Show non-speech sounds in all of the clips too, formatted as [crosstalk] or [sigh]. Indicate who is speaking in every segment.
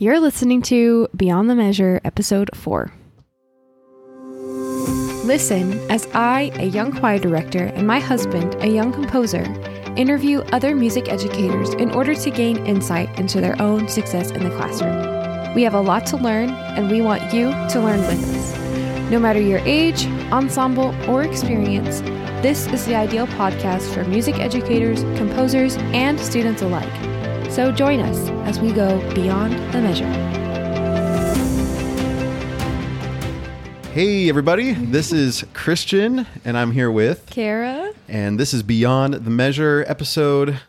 Speaker 1: You're listening to Beyond the Measure, Episode 4. Listen as I, a young choir director, and my husband, a young composer, interview other music educators in order to gain insight into their own success in the classroom. We have a lot to learn, and we want you to learn with us. No matter your age, ensemble, or experience, this is the ideal podcast for music educators, composers, and students alike. So join us as we go beyond the measure.
Speaker 2: Hey, everybody, this is Christian, and I'm here with,
Speaker 1: Kara?
Speaker 2: and this is Beyond the Measure, episode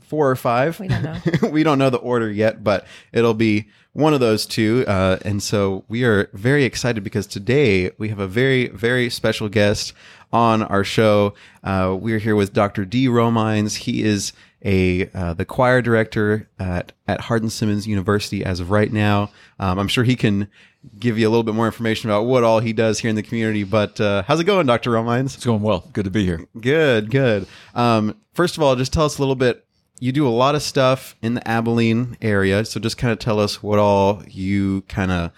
Speaker 2: four or five.
Speaker 1: We don't know. [laughs]
Speaker 2: we don't know the order yet, but it'll be one of those two. Uh, and so we are very excited because today we have a very, very special guest on our show. Uh, we are here with Dr. Dee Romines. He is a uh, the choir director at at Hardin Simmons University as of right now. Um, I'm sure he can give you a little bit more information about what all he does here in the community. But uh, how's it going, Dr. Romines?
Speaker 3: It's going well. Good to be here.
Speaker 2: Good, good. Um, first of all, just tell us a little bit. You do a lot of stuff in the Abilene area, so just kind of tell us what all you kind of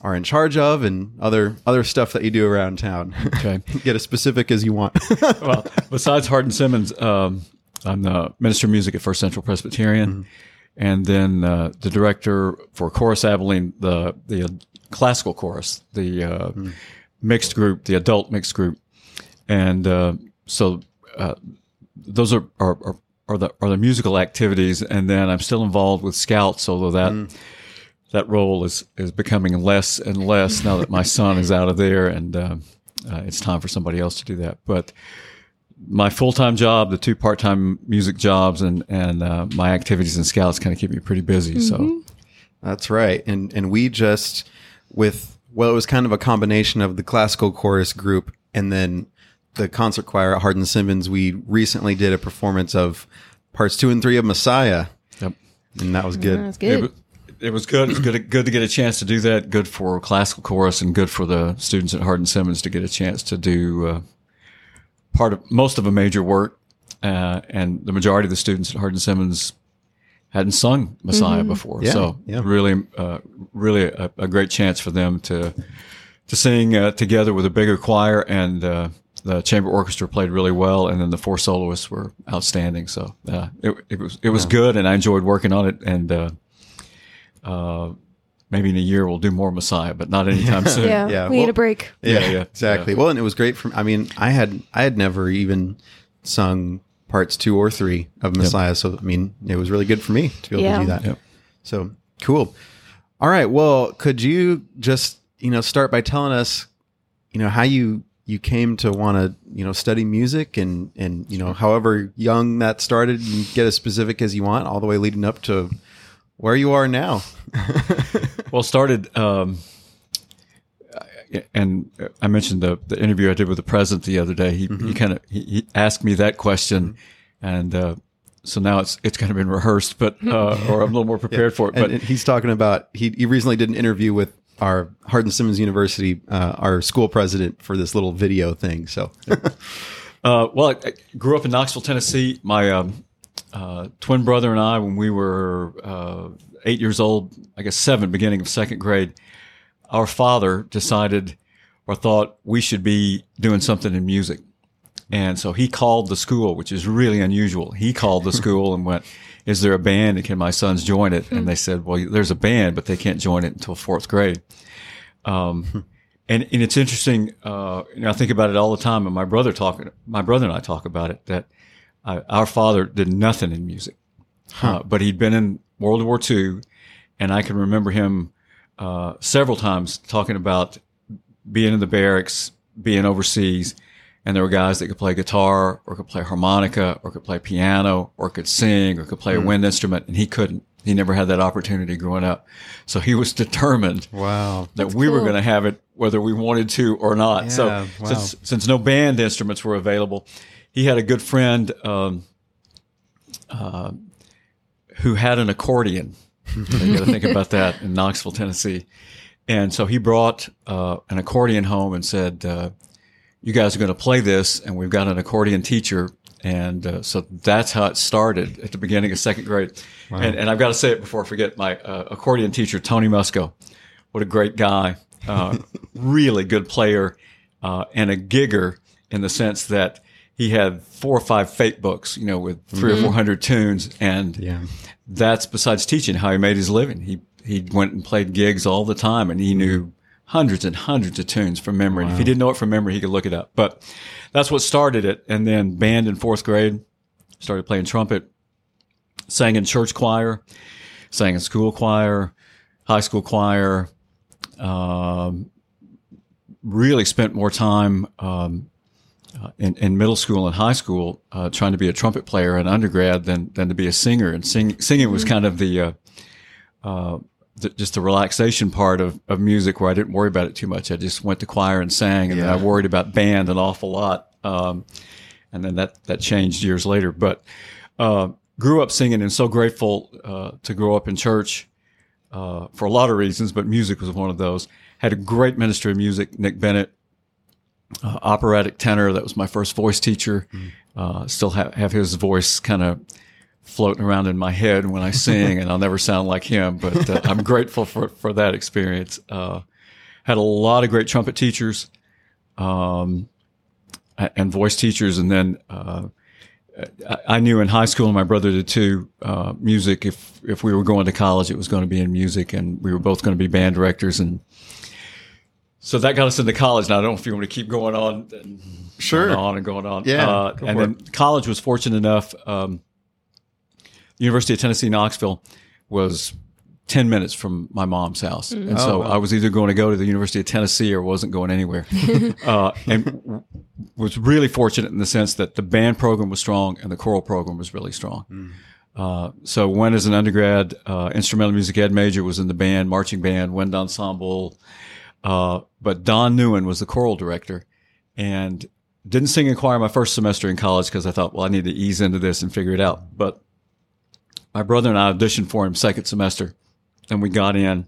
Speaker 2: are in charge of and other other stuff that you do around town.
Speaker 3: Okay. [laughs]
Speaker 2: Get as specific as you want. [laughs]
Speaker 3: well, besides Hardin Simmons, um, I'm the minister of music at First Central Presbyterian, and then uh, the director for Chorus Abilene, the the uh, classical chorus, the uh, mixed group, the adult mixed group, and uh, so uh, those are, are are are the are the musical activities, and then I'm still involved with Scouts, although that. That role is, is becoming less and less now that my son is out of there, and uh, uh, it's time for somebody else to do that. But my full time job, the two part time music jobs, and and uh, my activities in Scouts kind of keep me pretty busy. So
Speaker 2: That's right. And and we just with well, it was kind of a combination of the classical chorus group and then the concert choir at Hardin Simmons. We recently did a performance of parts two and three of Messiah,
Speaker 3: yep.
Speaker 2: and that was good.
Speaker 1: That's
Speaker 3: It, was
Speaker 1: good.
Speaker 3: wa- it was good. It's good. Good to get a chance to do that. Good for classical chorus, and good for the students at Hardin Simmons to get a chance to do uh, part of most of a major work. Uh, and the majority of the students at Hardin Simmons hadn't sung Messiah before,
Speaker 2: Yeah,
Speaker 3: so
Speaker 2: yeah.
Speaker 3: really, uh, really a, a great chance for them to to sing uh, together with a bigger choir. And uh, the chamber orchestra played really well, and then the four soloists were outstanding. So uh, it, it was it was good, and I enjoyed working on it. And uh, uh, maybe in a year we'll do more Messiah, but not anytime [laughs] soon.
Speaker 1: yeah,
Speaker 2: yeah,
Speaker 1: we
Speaker 2: well-
Speaker 1: need a break.
Speaker 2: Yeah,
Speaker 3: Yeah, yeah,
Speaker 2: exactly. Well, and it was great for. I mean, I had I had never even sung parts two or three of Messiah, so I mean, it was really good for me to be able
Speaker 1: Yeah.
Speaker 2: to do that.
Speaker 3: Yep.
Speaker 2: So cool. All right. Well, could you just you know start by telling us, you know, how you you came to want to you know study music and and you know however young that started, and get as specific as you want, all the way leading up to where you are now. [laughs]
Speaker 3: Well, started, um, and I mentioned the, the interview I did with the president the other day. He, he kind of he, he asked me that question, and uh, so now it's it's kind of been rehearsed, but uh, [laughs] or I'm a little more prepared for it.
Speaker 2: And,
Speaker 3: But
Speaker 2: and he's talking about he he recently did an interview with our Hardin Simmons University, uh, our school president for this little video thing. So [laughs]
Speaker 3: Uh, well, I, I grew up in Knoxville, Tennessee. My um, uh, twin brother and I, when we were uh, eight years old, I guess seven, beginning of second grade, our father decided or thought we should be doing something in music. And so he called the school, which is really unusual. He called the school and went, is there a band and can my sons join it? And they said, well, there's a band, but they can't join it until fourth grade. Um, and, and it's interesting. Uh, I think about it all the time. And my brother talking, my brother and I talk about it that our father did nothing in music, uh, but he'd been in World War II, and I can remember him uh, several times talking about being in the barracks, being overseas, and there were guys that could play guitar or could play harmonica or could play piano or could sing or could play a wind instrument, and he couldn't. He never had that opportunity growing up, so he was [laughs] determined
Speaker 2: wow,
Speaker 3: that we were going to have it whether we wanted to or not.
Speaker 2: Yeah,
Speaker 3: so
Speaker 2: wow.
Speaker 3: since since no band instruments were available, he had a good friend um, uh, who had an accordion. you got to think [laughs] about that in Knoxville, Tennessee. And so he brought uh, an accordion home and said, uh, "You guys are going to play this, and we've got an accordion teacher, And uh, so that's how it started at the beginning of second grade. And, and I've got to say it before I forget my uh, accordion teacher, Tony Musco. What a great guy. Uh, [laughs] really good player uh, and a gigger in the sense that he had four or five fake books, you know, with 3 or four hundred tunes. And
Speaker 2: Yeah.
Speaker 3: that's besides teaching how he made his living. He he went and played gigs all the time, and he knew hundreds and hundreds of tunes from memory. And if he didn't know it from memory, he could look it up. But that's what started it. And then band in fourth grade, started playing trumpet, sang in church choir, sang in school choir, high school choir. Um, really spent more time um, uh, in, in middle school and high school uh, trying to be a trumpet player in undergrad than than to be a singer. And sing, singing was kind of the, uh, uh, the just the relaxation part of, of music where I didn't worry about it too much. I just went to choir and sang, and then I worried about band an awful lot. Um, and then that that changed years later. But uh, grew up singing, and so grateful uh, to grow up in church uh, for a lot of reasons, but music was one of those. Had a great minister of music, Nick Bennett, uh, operatic tenor. That was my first voice teacher. Uh, still have, have his voice kind of floating around in my head when I [laughs] sing, and I'll never sound like him. But uh, I'm [laughs] grateful for for that experience. Uh, had a lot of great trumpet teachers, um, and voice teachers, and then. Uh, I- I knew in high school, and my brother did too. Uh, music. If if we were going to college, it was going to be in music, and we were both going to be band directors. And so that got us into college. Now I don't know if you want to keep going on, and
Speaker 2: Sure.
Speaker 3: going on and going on.
Speaker 2: Yeah,
Speaker 3: Uh,
Speaker 2: go
Speaker 3: and
Speaker 2: for
Speaker 3: then college was fortunate enough. Um, University of Tennessee Knoxville was ten minutes from my mom's house, and so
Speaker 2: Oh, wow.
Speaker 3: I was either going to go to the University of Tennessee or wasn't going anywhere. [laughs] uh, and w- was really fortunate in the sense that the band program was strong and the choral program was really strong. Uh, so went as an undergrad, uh, instrumental music ed major, was in the band, marching band, wind ensemble. Uh, but Don Neuen was the choral director and didn't sing in choir my first semester in college because I thought, well, I need to ease into this and figure it out. But my brother and I auditioned for him second semester and we got in.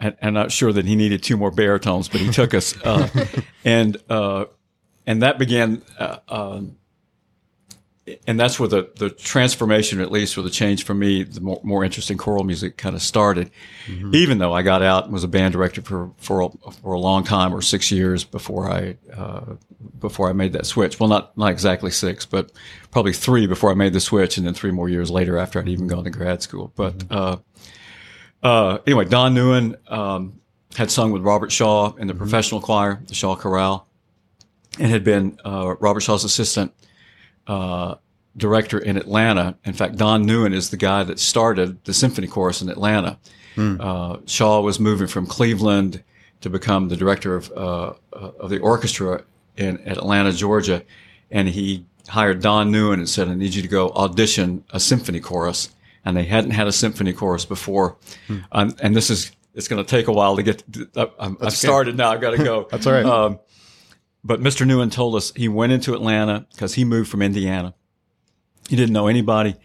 Speaker 3: And I'm not sure that he needed two more baritones, but he took us. Uh, [laughs] and, uh, and that began, uh, um, and that's where the, the transformation, at least, or the change for me, the more, more interest in choral music kind of started. Even though I got out and was a band director for for a, for a long time, or six years before I uh, before I made that switch. Well, not not exactly six, but probably three before I made the switch, and then three more years later after I'd even gone to grad school. But uh, uh, anyway, Don Neuen um, had sung with Robert Shaw in the professional choir, the Shaw Chorale, and had been uh, Robert Shaw's assistant uh, director in Atlanta. In fact, Don Neuen is the guy that started the symphony chorus in Atlanta. Uh, Shaw was moving from Cleveland to become the director of uh, of the orchestra in Atlanta, Georgia, and he hired Don Neuen and said, "I need you to go audition a symphony chorus." And they hadn't had a symphony chorus before, Um, and this is it's going to take a while to get. To, I'm, I've started now. I've got to go. [laughs]
Speaker 2: That's all right.
Speaker 3: Um, but Mr. Neuen told us he went into Atlanta because he moved from Indiana. He didn't know anybody.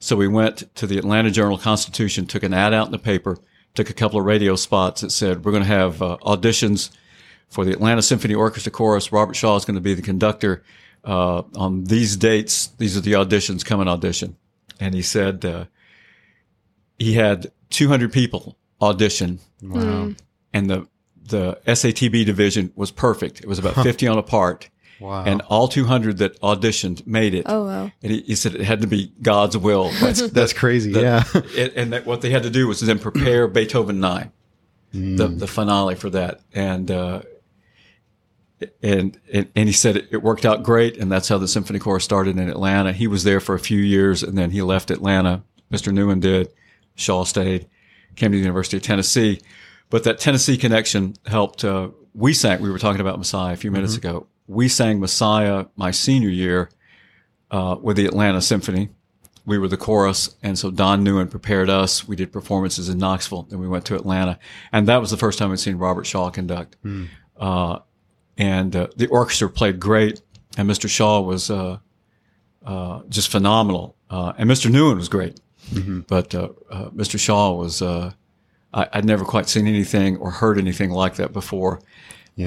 Speaker 3: So he went to the Atlanta Journal Constitution, took an ad out in the paper, took a couple of radio spots that said, we're going to have uh, auditions for the Atlanta Symphony Orchestra Chorus. Robert Shaw is going to be the conductor uh, on these dates. These are the auditions. Come and audition. And he said uh, he had 200 people audition
Speaker 2: Wow.
Speaker 3: and the the SATB division was perfect. It was about 50 on a part.
Speaker 2: Wow.
Speaker 3: And all 200 that auditioned made it.
Speaker 1: Oh, wow.
Speaker 3: And he, he said it had to be God's will. [laughs] That's,
Speaker 2: That's crazy. yeah.
Speaker 3: it, and that what they had to do was then prepare [clears throat] Beethoven 9, the, the finale for that. And, uh, and, and, and he said it, it worked out great. And that's how the symphony corps started in Atlanta. He was there for a few years and then he left Atlanta. Mr. Newman did. Shaw stayed, came to the University of Tennessee. But that Tennessee connection helped, uh, we sang, we were talking about Messiah a few minutes ago. We sang Messiah my senior year, uh, with the Atlanta Symphony we were the chorus, and so Don Neuen prepared us. We did performances in Knoxville, then we went to Atlanta, and that was the first time I'd seen Robert Shaw conduct. Uh, and uh, the orchestra played great, and Mr. Shaw was uh, uh, just phenomenal, uh, and Mr. Neuen was great, but uh, uh, Mr. Shaw was. I, I'd never quite seen anything or heard anything like that before.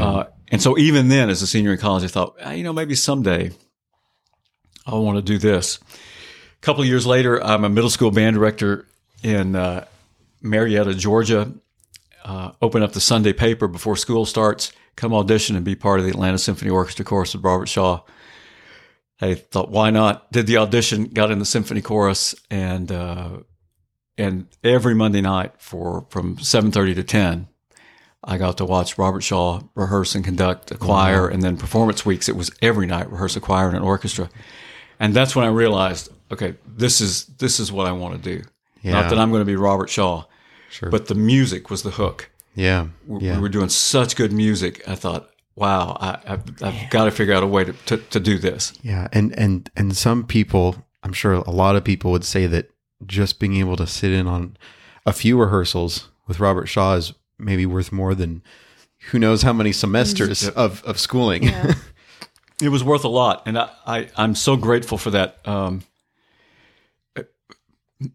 Speaker 3: Uh, and so even then, as a senior in college, I thought, "Ah, you know, maybe someday I want to do this. A couple of years later, I'm a middle school band director in uh, Marietta, Georgia. Uh, open up the Sunday paper before school starts. Come audition and be part of the Atlanta Symphony Orchestra chorus with Robert Shaw. I thought, why not? Did the audition, got in the symphony chorus, and uh, and every Monday night for from seven thirty to ten, I got to watch Robert Shaw rehearse and conduct a choir, mm-hmm. and then performance weeks. It was every night rehearse a choir and an orchestra, and that's when I realized, okay, this is this is what I want to do.
Speaker 2: Yeah.
Speaker 3: Not that I'm going to be Robert Shaw,
Speaker 2: Sure.
Speaker 3: but the music was the hook.
Speaker 2: yeah.
Speaker 3: We,
Speaker 2: Yeah.
Speaker 3: we were doing such good music. I thought, wow, I, I've, I've got to figure out a way to, to, to do this.
Speaker 2: Yeah, and and and some people, I'm sure a lot of people would say that just being able to sit in on a few rehearsals with Robert Shaw is maybe worth more than who knows how many semesters of of schooling. [laughs]
Speaker 3: It was worth a lot, and I, I I'm so grateful for that. Um,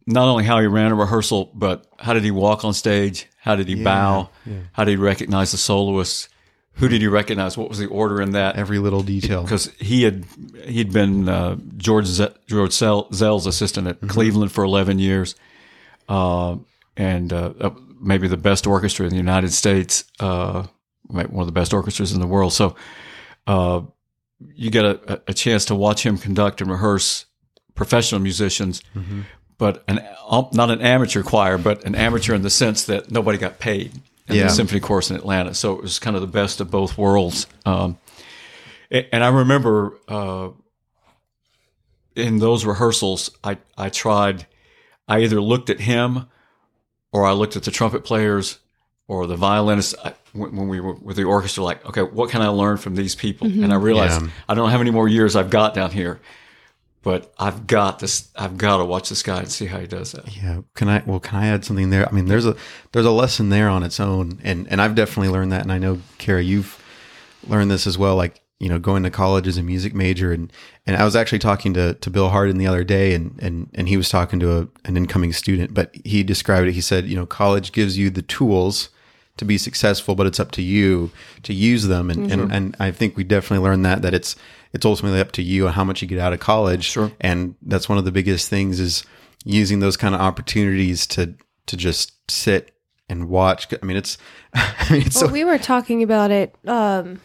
Speaker 3: not only how he ran a rehearsal, but how did he walk on stage? How did he bow? How did he recognize the soloists? Who did you recognize? What was the order in that?
Speaker 2: Every little detail.
Speaker 3: because he had he'd been uh, George Z- George Szell, Szell's assistant at Cleveland for eleven years, uh, and uh, maybe the best orchestra in the United States, uh, one of the best orchestras in the world. So, uh, you get a, a chance to watch him conduct and rehearse professional musicians, but an um, not an amateur choir, but an amateur in the sense that nobody got paid in
Speaker 2: Yeah.
Speaker 3: the symphony chorus in Atlanta. So it was kind of the best of both worlds. Um, and I remember uh, in those rehearsals, I I tried. I either looked at him, or I looked at the trumpet players, or the violinists. I, when, when we were with the orchestra, like, okay, what can I learn from these people? And I realized
Speaker 2: Yeah.
Speaker 3: I don't know how many more years I've got down here, but I've got this. I've got to watch this guy and see how he does that.
Speaker 2: Yeah. Can I? Well, can I add something there? I mean, there's a there's a lesson there on its own, and and I've definitely learned that, and I know Kara, you've learned this as well. Like you know, going to college as a music major, and and I was actually talking to to Bill Harden the other day, and and and he was talking to a, an incoming student, but he described it. He said, you know, college gives you the tools to be successful, but it's up to you to use them, and and and I think we definitely learned that that it's it's ultimately up to you how much you get out of college.
Speaker 3: Sure.
Speaker 2: And that's one of the biggest things is using those kind of opportunities to to just sit and watch. I mean, it's [laughs] I mean, it's
Speaker 1: Well,
Speaker 2: so
Speaker 1: we were talking about it um,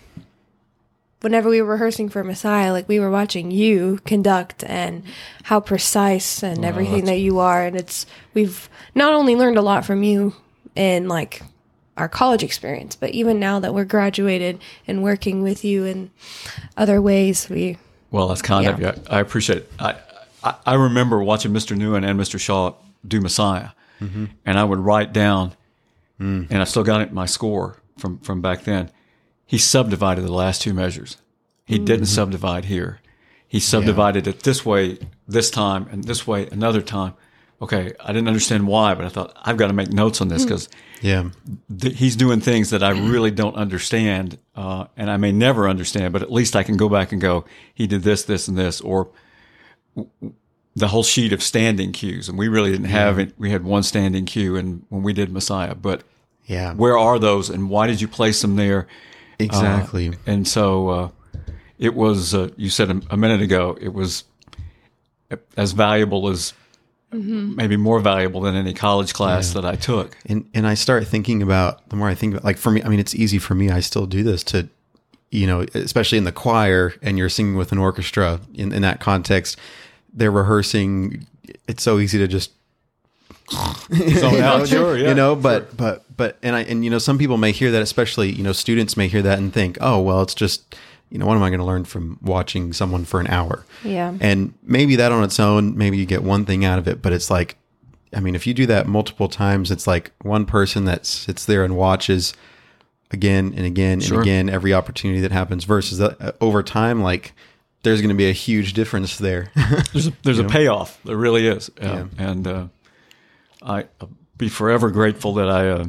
Speaker 1: whenever we were rehearsing for Messiah. Like we were watching you conduct and how precise and everything that you are. And it's we've not only learned a lot from you in like our college experience, but even now that we're graduated and working with you in other ways, we
Speaker 3: Well, that's kind of you.
Speaker 1: Yeah.
Speaker 3: I, I appreciate it. I, I I remember watching Mr. Neuen and Mr. Shaw do Messiah, mm-hmm. and I would write down, mm. and I still got it in my score from from back then. He subdivided the last two measures. He mm. didn't subdivide here. He subdivided it this way this time and this way another time. Okay, I didn't understand why, but I thought I've got to make notes on this because
Speaker 2: yeah,
Speaker 3: th- he's doing things that I really don't understand, uh, and I may never understand, but at least I can go back and go, he did this, this, and this, or w- w- the whole sheet of standing cues. And we really didn't have it. We had one standing cue, and when we did Messiah, but
Speaker 2: yeah,
Speaker 3: where are those, and why did you place them there?
Speaker 2: exactly.
Speaker 3: And so uh, it was. Uh, you said a, a minute ago, it was as valuable as. Mm-hmm. Maybe more valuable than any college class that I took.
Speaker 2: and and I start thinking about the more I think about like for me I mean it's easy for me I still do this to you know especially in the choir and you're singing with an orchestra in, in that context they're rehearsing it's so easy to just [laughs]
Speaker 3: So now, [laughs] sure, yeah,
Speaker 2: you know but but but and I and you know some people may hear that especially you know students may hear that and think oh well it's just you know what am I going to learn from watching someone for an hour
Speaker 1: Yeah.
Speaker 2: and maybe that on its own maybe you get one thing out of it but it's like I mean, if you do that multiple times, it's like one person that sits there and watches again and again
Speaker 3: Sure.
Speaker 2: and again every opportunity that happens versus uh, over time, like there's going to be a huge difference there. [laughs]
Speaker 3: there's a, there's a payoff. There really is, uh, and uh, I I'll be forever grateful that I. Uh,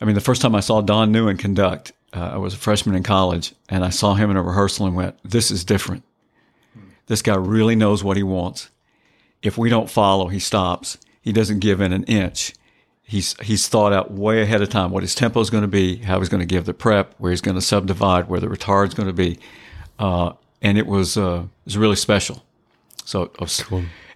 Speaker 3: I mean, the first time I saw Don Neuen conduct, uh, I was a freshman in college, and I saw him in a rehearsal and went, "This is different. This guy really knows what he wants. If we don't follow, he stops. He doesn't give in an inch." He's, he's thought out way ahead of time what his tempo is going to be, how he's going to give the prep, where he's going to subdivide, where the retard's going to be, uh, and it was uh, it was really special. So, was,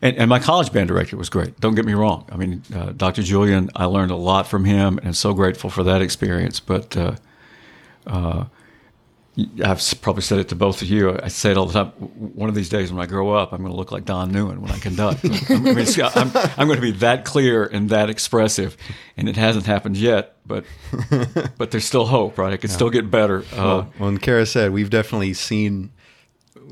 Speaker 3: and, and my college band director was great. Don't get me wrong. I mean, uh, Dr. Julian, I learned a lot from him, and so grateful for that experience. But uh, uh, I've probably said it to both of you. I say it all the time. One of these days, when I grow up, I'm going to look like Don Neuen when I conduct. [laughs] I mean, see, I'm, I'm going to be that clear and that expressive, and it hasn't happened yet. But [laughs] but there's still hope, right? It can still get better. Uh,
Speaker 2: when Kara said, we've definitely seen,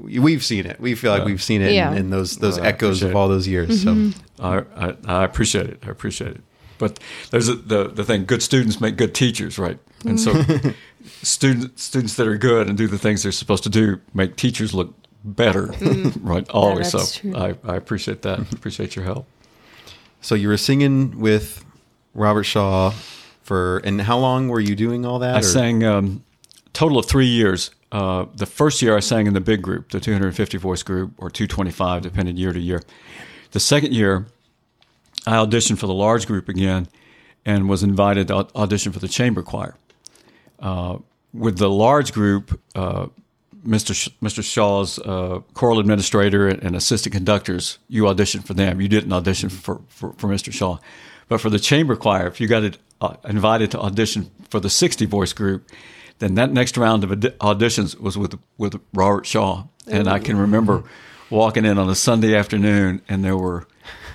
Speaker 2: we've seen it. We feel like we've seen it
Speaker 1: Yeah.
Speaker 2: in, in those those
Speaker 3: Well,
Speaker 2: echoes of all those years.
Speaker 1: Mm-hmm.
Speaker 2: So
Speaker 3: I, I, I appreciate it. I appreciate it. But there's a, the the thing: good students make good teachers, right? And so, [laughs] students students that are good and do the things they're supposed to do make teachers look better, [laughs] right? Always.
Speaker 1: that's
Speaker 3: so
Speaker 1: true.
Speaker 3: I, I appreciate that. appreciate your help.
Speaker 2: so you were singing with Robert Shaw for, and how long were you doing all that?
Speaker 3: I
Speaker 2: or-
Speaker 3: sang um, total of three years. Uh, the first year I sang in the big group, the 250 voice group, or 225, depending year to year. The second year, I auditioned for the large group again, and was invited to audition for the chamber choir. Uh, with the large group, uh, Mr. Sh- Mr. Shaw's uh, choral administrator and, and assistant conductors, you auditioned for them. You didn't audition for, for, for Mr. Shaw. But for the chamber choir, if you got it, uh, invited to audition for the 60 voice group, then that next round of audi- auditions was with with Robert Shaw. And I can remember walking in on a Sunday afternoon, and there were,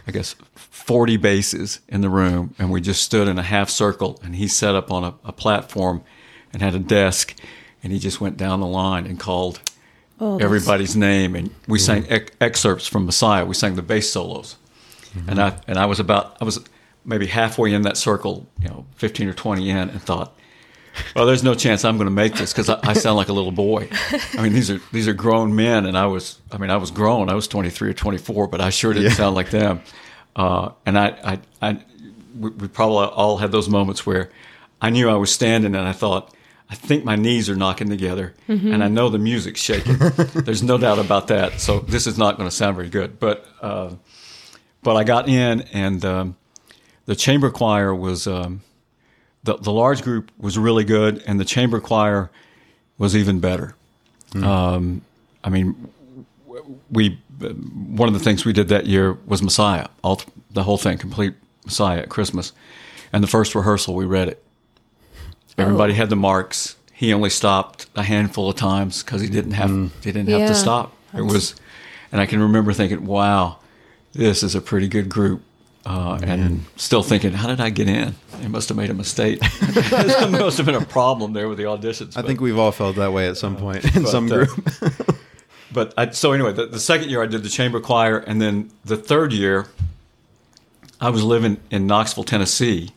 Speaker 3: I guess, 40 basses in the room, and we just stood in a half circle, and he set up on a, a platform and had a desk, and he just went down the line and called everybody's name, and we sang ec- excerpts from Messiah. We sang the bass solos, and I and I was about I was maybe halfway in that circle, you know, fifteen or twenty in, and thought, well, there's no chance I'm going to make this because I, I sound like a little boy. [laughs] I mean, these are these are grown men, and I was I mean I was grown. I was 23 or 24, but I sure didn't sound like them. Uh, and I I, I we, we probably all had those moments where I knew I was standing, and I thought. I think my knees are knocking together, and I know the music's shaking. [laughs] There's no doubt about that. So this is not going to sound very good, but uh, but I got in, and um, the chamber choir was um, the the large group was really good, and the chamber choir was even better. Um, I mean, we one of the things we did that year was Messiah, all the whole thing, complete Messiah at Christmas, and the first rehearsal we read it. Everybody had the marks. He only stopped a handful of times because he didn't have he didn't have
Speaker 1: Yeah.
Speaker 3: to stop. It was, and I can remember thinking, "Wow, this is a pretty good group." Uh, and still thinking, how did I get in? They must have made a mistake. [laughs] there must have been a problem there with the auditions.
Speaker 2: I
Speaker 3: but-
Speaker 2: think we've all felt that way at some point in
Speaker 3: but,
Speaker 2: some
Speaker 3: uh,
Speaker 2: group. [laughs]
Speaker 3: but I, so anyway, the, the second year I did the chamber choir, and then the third year, I was living in Knoxville, Tennessee.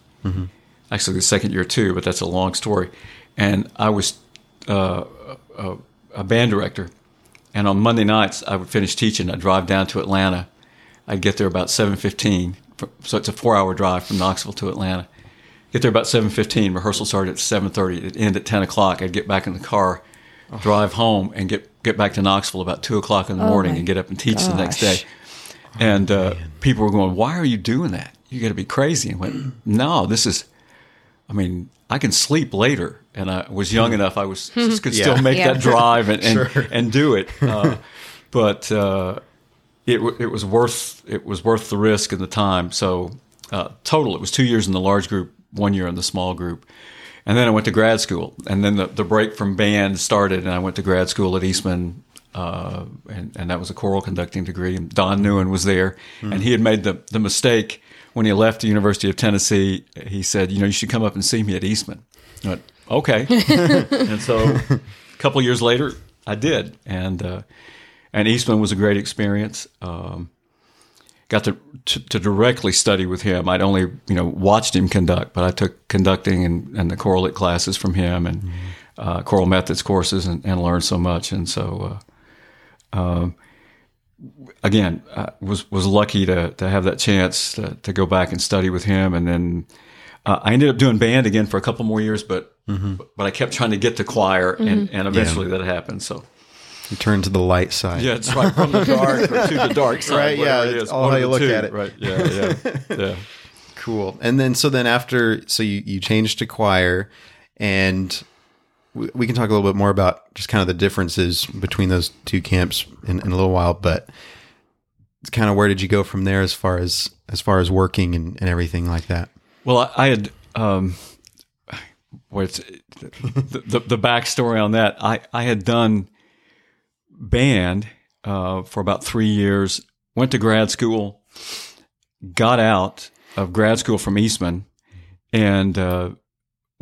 Speaker 3: Actually, the second year too, but that's a long story. And I was uh, a, a band director, and on Monday nights I would finish teaching. I'd drive down to Atlanta. I'd get there about seven fifteen. So it's a four-hour drive from Knoxville to Atlanta. Get there about seven fifteen. Rehearsal started at seven thirty. It'd end at ten o'clock. I'd get back in the car, drive home, and get get back to Knoxville about two o'clock in the morning, and get up and teach the next
Speaker 1: gosh.
Speaker 3: day. And uh, people were going, "Why are you doing that? You got to be crazy." And went, "No, this is. I mean, I can sleep later." And I was young enough; I was could
Speaker 2: Yeah.
Speaker 3: still make
Speaker 1: Yeah.
Speaker 3: that drive and and, and do it. [laughs] Uh, but uh, it it was worth it was worth the risk and the time. So uh, total, it was two years in the large group, one year in the small group, and then I went to grad school. And then the, the break from band started, and I went to grad school at Eastman, uh, and and that was a choral conducting degree. And Don Neuen was there, and he had made the the mistake when he left the University of Tennessee. He said, you know, you should come up and see me at Eastman. I went, okay, [laughs] and so a couple years later, I did, and uh, and Eastman was a great experience. Um, got to, to to directly study with him. I'd only you know watched him conduct, but I took conducting and, and the choral lit classes from him and uh, choral methods courses and, and learned so much. And so, uh, um, again, I was was lucky to to have that chance to, to go back and study with him. And then uh, I ended up doing band again for a couple more years, but mm-hmm. but I kept trying to get to choir, and, mm-hmm. and eventually that happened. So.
Speaker 2: You turn to the light side.
Speaker 3: Yeah, it's right from the dark or to the dark [laughs] side.
Speaker 2: Right, yeah, it's all how you look
Speaker 3: two.
Speaker 2: at it.
Speaker 3: Right. Yeah. Yeah. [laughs] Yeah.
Speaker 2: Cool. And then so then after so you you changed to choir, and we, can talk a little bit more about just kind of the differences between those two camps in, in a little while. But it's kind of where did you go from there as far as as far as working and, and everything like that?
Speaker 3: Well, I, I had um, what's the, the the backstory on that. I I had done band uh, for about three years. Went to grad school, got out of grad school from Eastman, and uh,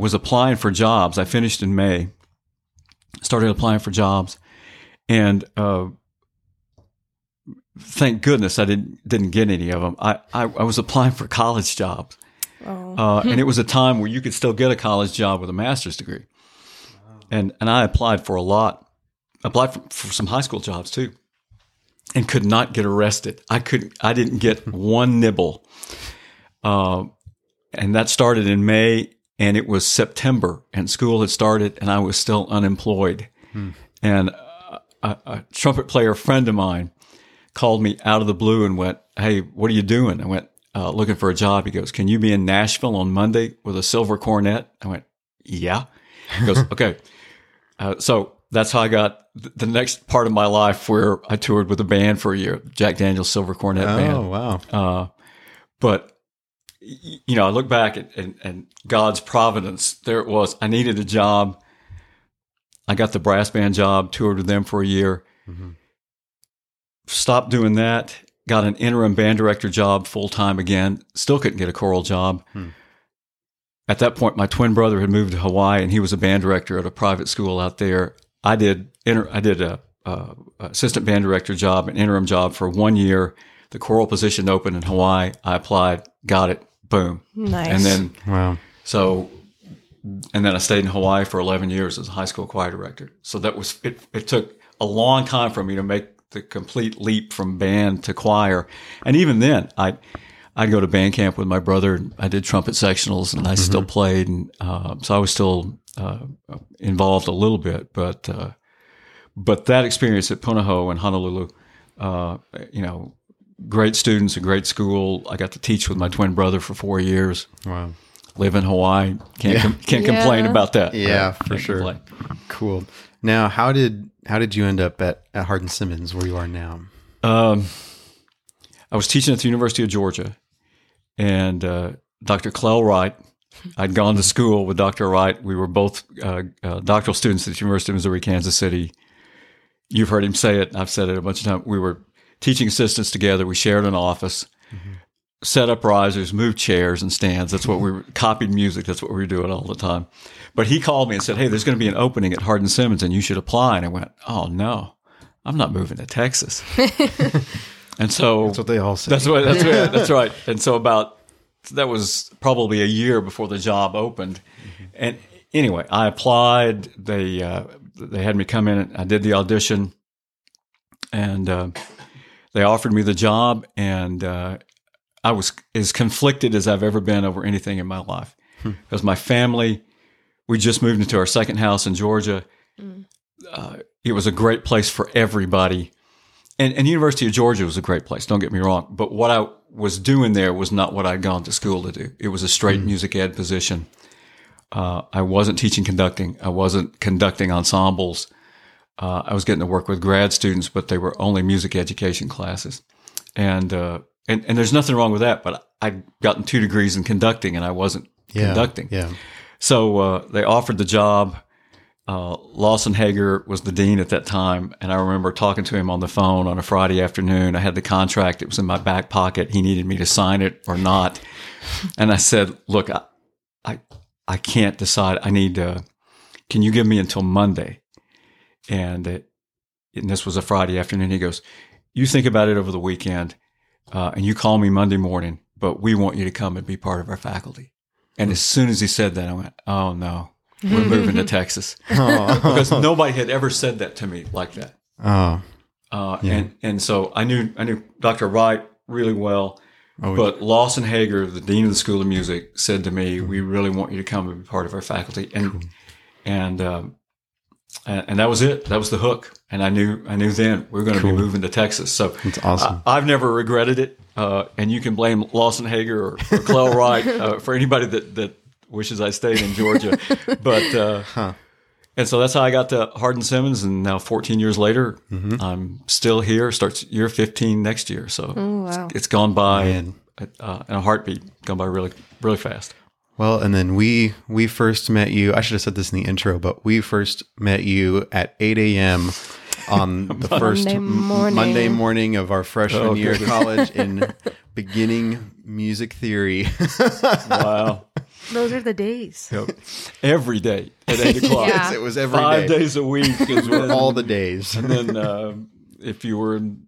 Speaker 3: was applying for jobs. I finished in May. Started applying for jobs, and uh, thank goodness I didn't didn't get any of them. I, I, I was applying for college jobs,
Speaker 1: Oh.
Speaker 3: uh, and it was a time where you could still get a college job with a master's degree, and and I applied for a lot. Applied for, for some high school jobs too, and could not get arrested. I couldn't. I didn't get [laughs] one nibble, uh, and that started in May, and it was September, and school had started, and I was still unemployed, and a, a trumpet player friend of mine called me out of the blue and went, Hey, what are you doing? I went, uh, looking for a job. He goes, Can you be in Nashville on Monday with a silver cornet? I went, Yeah. He goes, [laughs] Okay. Uh, so that's how I got th- the next part of my life where I toured with a band for a year, Jack Daniels Silver Cornet
Speaker 2: Oh
Speaker 3: Band.
Speaker 2: Oh, wow.
Speaker 3: Uh, but you know, I look back at, and, and God's providence. There it was. I needed a job. I got the brass band job. Toured with them for a year.
Speaker 2: Mhm.
Speaker 3: Stopped doing that. Got an interim band director job full time again. Still couldn't get a choral job.
Speaker 2: Hmm.
Speaker 3: At that point, my twin brother had moved to Hawaii, and he was a band director at a private school out there. I did. Inter- I did a, a assistant band director job, an interim job for one year. The choral position opened in Hawaii. I applied, got it, boom,
Speaker 1: Nice.
Speaker 3: and then
Speaker 2: Wow.
Speaker 3: so, and then I stayed in Hawaii for 11 years as a high school choir director. So that was, it, it took a long time for me to make the complete leap from band to choir. And even then, I, I'd go to band camp with my brother. I did trumpet sectionals and I still played. And, uh, so I was still, uh, involved a little bit, but, uh, but that experience at Punahou and Honolulu, uh, you know, great students, a great school. I got to teach with my twin brother for four years
Speaker 2: Wow.
Speaker 3: live in Hawaii. Can't
Speaker 2: Yeah.
Speaker 3: com- can't
Speaker 1: Yeah.
Speaker 3: complain about that.
Speaker 2: Yeah,
Speaker 3: Right.
Speaker 2: for
Speaker 3: Can't
Speaker 2: sure.
Speaker 3: complain.
Speaker 2: Cool. Now, how did how did you end up at, at Hardin Simmons where you are now?
Speaker 3: Um, I was teaching at the University of Georgia, and uh, Dr. Clell Wright. I'd gone to school with Dr. Wright. We were both uh, uh, doctoral students at the University of Missouri, Kansas City. You've heard him say it. I've said it a bunch of times. We were teaching assistants together. We shared an office, set up risers, moved chairs and stands. That's what we were, copied music. That's what we were doing all the time. But he called me and said, Hey, there's going to be an opening at Hardin Simmons and you should apply. And I went, Oh, no, I'm not moving to Texas. [laughs] and so
Speaker 2: That's what they all say.
Speaker 3: that's what that's right. That's [laughs] right. And so about that was probably a year before the job opened. And anyway, I applied. They uh, they had me come in. And I did the audition, and uh, they offered me the job. And uh, I was as conflicted as I've ever been over anything in my life because my family. We just moved into our second house in Georgia. Uh, it was a great place for everybody and, and University of Georgia was a great place. Don't get me wrong, but what I was doing there was not what I'd gone to school to do. It was a straight music ed position. Uh, I wasn't teaching conducting. I wasn't conducting ensembles. Uh, I was getting to work with grad students, but they were only music education classes. And uh, and and there's nothing wrong with that. But I'd gotten two degrees in conducting, and I wasn't
Speaker 2: yeah.
Speaker 3: conducting.
Speaker 2: Yeah.
Speaker 3: So uh, they offered the job. Uh, Lawson Hager was the dean at that time, and I remember talking to him on the phone on a Friday afternoon. I had the contract; it was in my back pocket. He needed me to sign it or not, and I said, "Look, I, I, I can't decide. I need. to. can you give me until Monday?" And it, and this was a Friday afternoon. He goes, "You think about it over the weekend, uh, and you call me Monday morning. But we want you to come and be part of our faculty." And as soon as he said that, I went, "Oh no, we're moving to [laughs] Texas," [laughs] because nobody had ever said that to me like that.
Speaker 2: oh.
Speaker 3: Uh,
Speaker 2: Yeah.
Speaker 3: And and so I knew I knew Dr. Wright really well,
Speaker 2: Oh,
Speaker 3: but Lawson Hager, the dean of the School of Music, said to me, "We really want you to come and be part of our faculty." And and um, and, and that was it. That was the hook. And I knew I knew then we were going to
Speaker 2: Cool.
Speaker 3: be moving to Texas. So
Speaker 2: That's awesome.
Speaker 3: I, have never regretted it. Uh, and you can blame Lawson Hager or, or Clell [laughs] Wright uh, for anybody that that wishes I stayed in Georgia. [laughs] but uh,
Speaker 2: Huh.
Speaker 3: and so that's how I got to Hardin Simmons, and now 14 years later,
Speaker 2: Mm-hmm.
Speaker 3: I'm still here. Starts year 15 next year, so
Speaker 1: Oh, wow.
Speaker 3: it's gone by
Speaker 2: Man.
Speaker 3: uh, in a heartbeat. Gone by really, really fast.
Speaker 2: Well, and then we we first met you. I should have said this in the intro, but we first met you at 8 a.m. on [laughs] the first
Speaker 1: Monday
Speaker 2: m-
Speaker 1: morning.
Speaker 2: Monday morning of our freshman
Speaker 3: Oh,
Speaker 2: year of college [laughs] in beginning music theory.
Speaker 3: Wow,
Speaker 1: Those are the days.
Speaker 3: every day at eight [laughs] o'clock,
Speaker 1: Yeah.
Speaker 2: it was every
Speaker 3: five
Speaker 2: day.
Speaker 3: days a week. is when-
Speaker 2: all the days.
Speaker 3: and then um if you were in,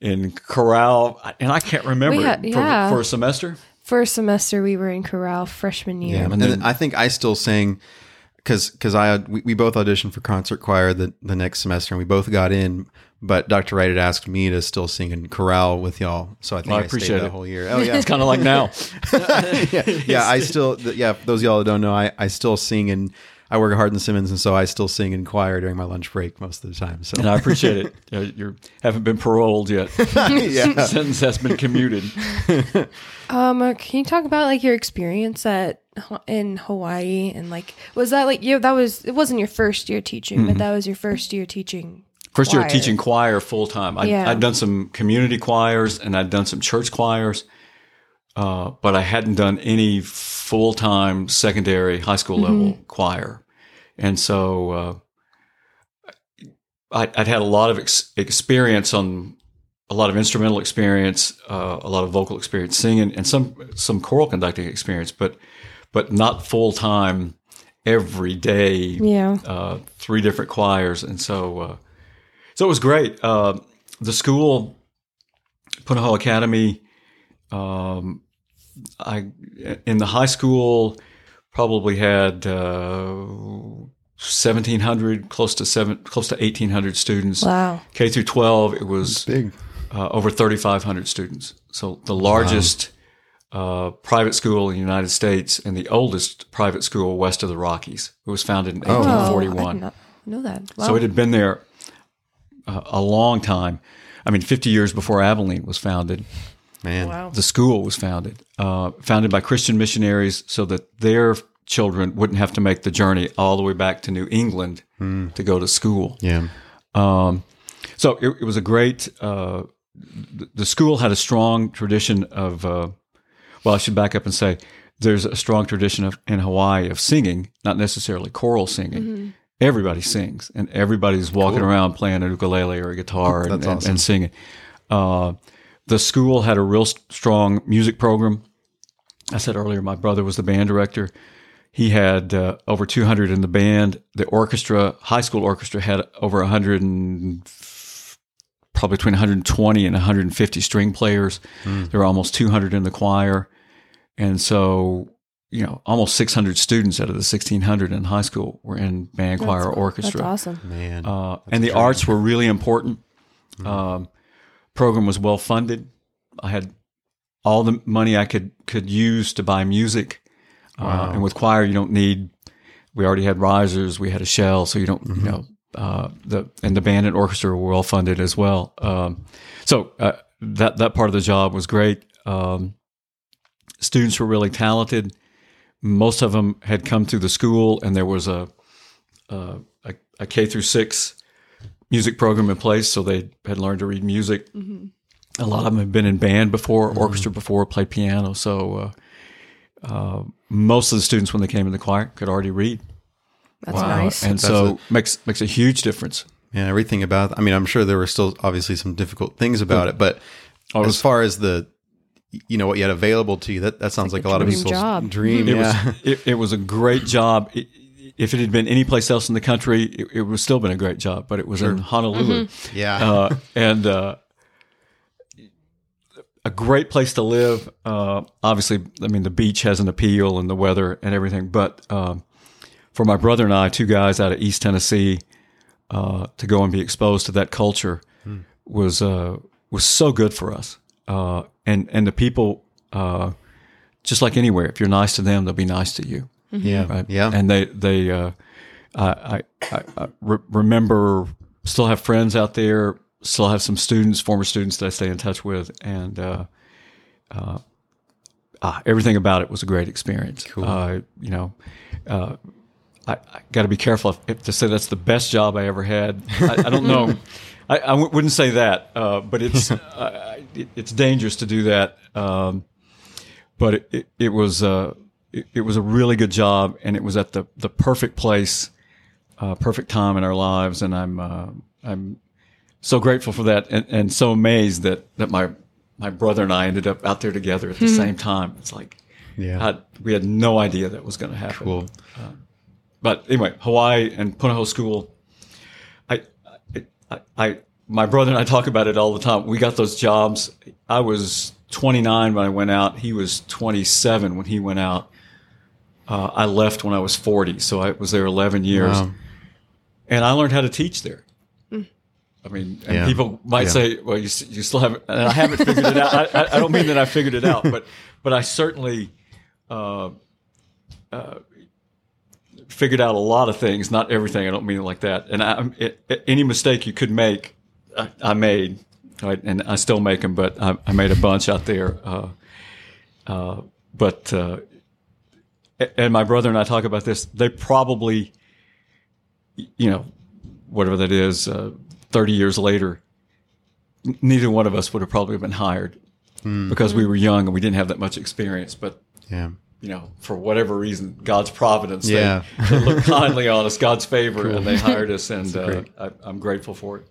Speaker 3: in chorale, and I can't remember
Speaker 1: had-
Speaker 3: it,
Speaker 1: yeah.
Speaker 3: for, for a semester.
Speaker 1: First semester, we were in chorale freshman year.
Speaker 2: Yeah, and then I think I still sang because because I we, we both auditioned for concert choir the the next semester and we both got in. But Dr. Wright had asked me to still sing in chorale with y'all, so I think
Speaker 3: I
Speaker 2: I,
Speaker 3: appreciate
Speaker 2: stayed
Speaker 3: it.
Speaker 2: that whole year. [laughs] Oh yeah,
Speaker 3: It's kind of like now. [laughs] [laughs]
Speaker 2: yeah, yeah. I still, yeah. Those of y'all that don't know, I, I still sing and I work at Hardin Simmons, and so I still sing in choir during my lunch break most of the time. So
Speaker 3: and I appreciate it. [laughs] You haven't been paroled yet. [laughs]
Speaker 2: yeah, [laughs]
Speaker 3: Sentence has been commuted.
Speaker 1: Um, uh, can you talk about like your experience at in Hawaii and like was that like you? That was it wasn't your first year teaching, but that was your first year teaching.
Speaker 3: First year
Speaker 1: choir.
Speaker 3: teaching choir full time. I,
Speaker 1: Yeah.
Speaker 3: I'd done some community choirs and I'd done some church choirs, uh, but I hadn't done any full time secondary high school level choir. And so uh, I, I'd had a lot of ex- experience on a lot of instrumental experience, uh, a lot of vocal experience, singing, and some some choral conducting experience, but but not full time every day
Speaker 1: Yeah.
Speaker 3: uh, three different choirs, and so uh, so it was great. Uh, the school, Punahou Academy, um, I in the high school probably had uh, seventeen hundred, close to seven, close to eighteen hundred students.
Speaker 1: Wow.
Speaker 3: K through twelve, it was
Speaker 2: big.
Speaker 3: uh, over 3,500 students. So the largest uh, private school in the United States and the oldest private school west of the Rockies. It was founded in
Speaker 1: Oh, I
Speaker 3: 1841.
Speaker 1: did not know that. Wow.
Speaker 3: So it had been there uh, a long time. I mean, 50 years before Abilene was founded,
Speaker 2: Man,
Speaker 1: wow.
Speaker 3: the school was founded, uh, founded by Christian missionaries so that their children wouldn't have to make the journey all the way back to New England to go to school.
Speaker 2: yeah,
Speaker 3: Um, so it, it was a great. Uh, the, the school had a strong tradition of. Uh, well, I should back up and say there's a strong tradition of in Hawaii of singing, not necessarily choral singing. Everybody sings, and everybody's walking around playing a ukulele or a guitar and,
Speaker 2: That's
Speaker 3: and, and singing. Uh, the school had a real strong music program. I said earlier, my brother was the band director. He had uh, over 200 in the band. The orchestra, high school orchestra, had over 100 and probably between 120 and 150 string players. There were almost 200 in the choir, and so you know, almost 600 students out of the 1600 in high school were in band, choir, or
Speaker 1: That's
Speaker 3: orchestra.
Speaker 1: awesome.
Speaker 2: man.
Speaker 3: Uh, and the arts were really important. Um, program was well funded. I had all the money I could could use to buy music. Uh, and with choir, you don't need. We already had risers. We had a shell, so you don't. You know, uh, the and the band and orchestra were well funded as well. Um, so uh, that that part of the job was great. Um, students were really talented. Most of them had come through the school, and there was a a, a, a K through six music program in place, so they had learned to read music. A lot of them had been in band before, orchestra before, played piano. So uh, uh, most of the students, when they came in the choir, could already read,
Speaker 1: That's nice.
Speaker 3: and
Speaker 2: That's
Speaker 3: so makes makes a huge difference.
Speaker 2: Yeah, everything about. I mean, I'm sure there were still obviously some difficult things about it, but
Speaker 3: it
Speaker 2: as far as the, you know, what you had available to you, that that sounds like,
Speaker 1: like
Speaker 2: a
Speaker 1: a
Speaker 2: lot of
Speaker 1: dream
Speaker 2: people's
Speaker 1: job.
Speaker 2: dream.
Speaker 3: It
Speaker 2: yeah,
Speaker 3: was [laughs] it, it was a great job. It, if it had been any place else in the country, it, it would still been a great job. But it was in Honolulu,
Speaker 2: yeah.
Speaker 3: uh, and uh, a great place to live. Uh, obviously, I mean the beach has an appeal and the weather and everything. But um, for my brother and I, two guys out of East Tennessee, uh, to go and be exposed to that culture was uh, was so good for us. Uh, and and the people, uh, just like anywhere, if you're nice to them, they'll be nice to you
Speaker 2: yeah,
Speaker 3: right?
Speaker 2: yeah.
Speaker 3: And they they uh, I, I, I, I re- remember still have friends out there, still have some students, former students that I stay in touch with, and uh, uh, ah, everything about it was a great experience. Cool. Uh, you know, uh, I, I got to be careful if, if to say that's the best job I ever had. I, I don't know. [laughs] I, I w- wouldn't say that, uh, but it's [laughs] uh, it, it's dangerous to do that. Um, but it, it, it was uh, it, it was a really good job, and it was at the the perfect place, uh, perfect time in our lives, and I'm uh, I'm so grateful for that, and, and so amazed that that my my brother and I ended up out there together at the same time. It's like
Speaker 2: Yeah.
Speaker 3: I, we had no idea that was going to happen.
Speaker 2: Cool.
Speaker 3: But anyway, Hawaii and Punahou School. I, I, I, my brother and I talk about it all the time. We got those jobs. I was 29 when I went out. He was 27 when he went out. Uh, I left when I was 40, so I was there 11 years,
Speaker 2: Wow.
Speaker 3: and I learned how to teach there. I mean, and
Speaker 2: Yeah.
Speaker 3: people might
Speaker 2: Yeah.
Speaker 3: say, "Well, you, you still haven't." And I haven't figured it out. I, I, don't mean that I figured it out, but but I certainly uh, uh, figured out a lot of things. Not everything. I don't mean it like that. And I, it, any mistake you could make, I, I made, right? and I still make them. But I, I made a bunch out there. Uh, uh, but uh, and my brother and I talk about this. They probably, you know, whatever that is, uh, thirty years later, neither one of us would have probably been hired because we were young and we didn't have that much experience. But
Speaker 2: Yeah.
Speaker 3: you know, for whatever reason, God's providence, they-
Speaker 2: Yeah. [laughs]
Speaker 3: they, looked kindly on us, God's favor, and they hired us, [laughs] and uh. I, I'm grateful for it.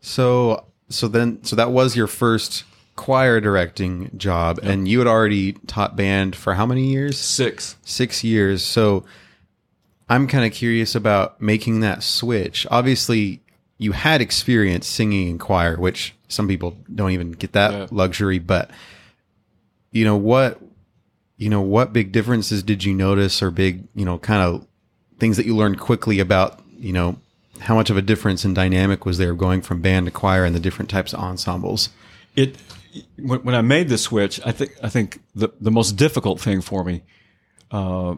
Speaker 2: So so then so that was your first choir directing job and you had already taught band for how many years?
Speaker 3: Six.
Speaker 2: 6 years. So I'm kind of curious about making that switch. Obviously, you had experience singing in choir, which some people don't even get that
Speaker 3: Yeah.
Speaker 2: luxury, but you know what you know what big differences did you notice or big, you know, kind of things that you learned quickly about, you know, how much of a difference in dynamic was there going from band to choir and the different types of ensembles?
Speaker 3: It when, when I made the switch, I think I think the the most difficult thing for me, uh,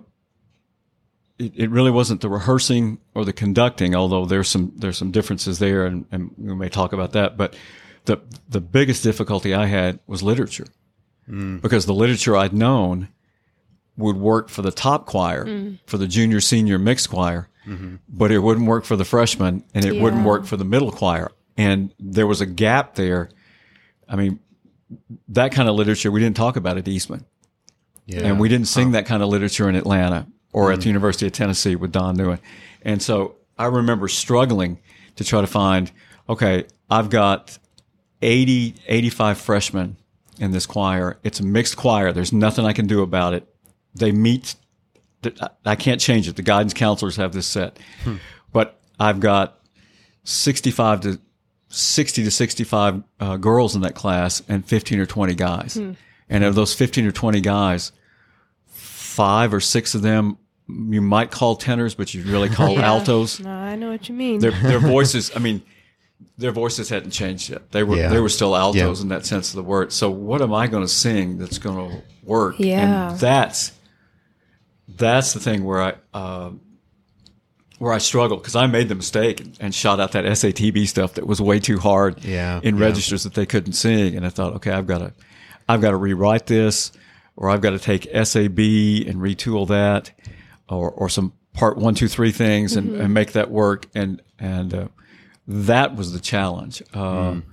Speaker 3: it, it really wasn't the rehearsing or the conducting, although there's some there's some differences there, and, and we may talk about that. But the the biggest difficulty I had was literature, hmm. because the literature I'd known would work for the top choir, hmm. for the junior senior mixed choir, mm-hmm. but it wouldn't work for the freshman, and it wouldn't work for the middle choir, and there was a gap there. I mean, that kind of literature we didn't talk about at Eastman.
Speaker 2: Yeah.
Speaker 3: And we didn't sing that kind of literature in Atlanta or at hmm. the University of Tennessee with Don Neuen. And so I remember struggling to try to find, okay, I've got 80, 85 freshmen in this choir. It's a mixed choir. There's nothing I can do about it. They meet, I- I can't change it. The guidance counselors have this set. Hmm. But I've got 65 to 60 to 65 uh, girls in that class and 15 or 20 guys. And of those 15 or 20 guys, five or six of them you might call tenors, but you'd really call [laughs]
Speaker 4: Yeah.
Speaker 3: altos.
Speaker 4: No, I know what you mean.
Speaker 3: Their, their [laughs] voices, I mean, their voices hadn't changed yet. They were
Speaker 2: Yeah.
Speaker 3: they were still altos
Speaker 2: Yeah.
Speaker 3: in that sense of the word. So what am I going to sing that's going to work?
Speaker 4: Yeah.
Speaker 3: and that's that's the thing where I um where I struggled because I made the mistake and, shot out that SATB stuff that was way too hard
Speaker 2: Yeah,
Speaker 3: in
Speaker 2: yeah.
Speaker 3: registers that they couldn't sing, and I thought, okay, I've got to I've got to rewrite this, or I've got to take SAB and retool that, or or some part one, two, three things and, and make that work. And and uh, that was the challenge. Um,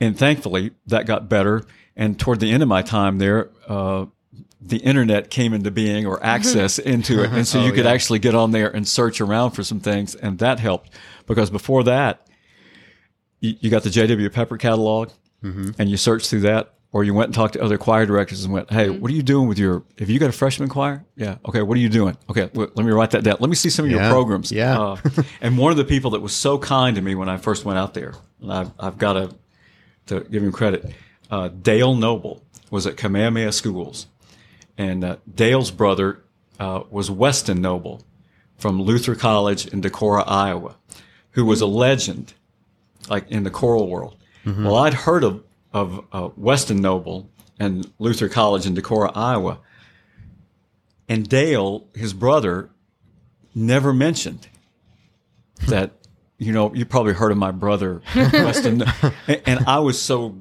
Speaker 3: And thankfully, that got better. And toward the end of my time there, uh, the internet came into being or access into it, and so you could actually get on there and search around for some things, and that helped because before that, you, you got the J.W. Pepper catalog, and you searched through that, or you went and talked to other choir directors and went, "Hey, what are you doing with your? Have you got a freshman choir? Yeah, okay. What are you doing? Okay, let me write that down. Let me see some of your programs.
Speaker 2: yeah.
Speaker 3: Uh, [laughs] and one of the people that was so kind to me when I first went out there, and I've, I've got to to give him credit, uh, Dale Noble was at Kamehameha Schools, and uh, Dale's brother uh, was Weston Noble from Luther College in Decorah, Iowa, who was a legend, like in the choral world. Well, I'd heard of of uh, Weston Noble and Luther College in Decorah, Iowa, and Dale, his brother, never mentioned that. You know, you probably heard of my brother, [laughs] Weston, and I was so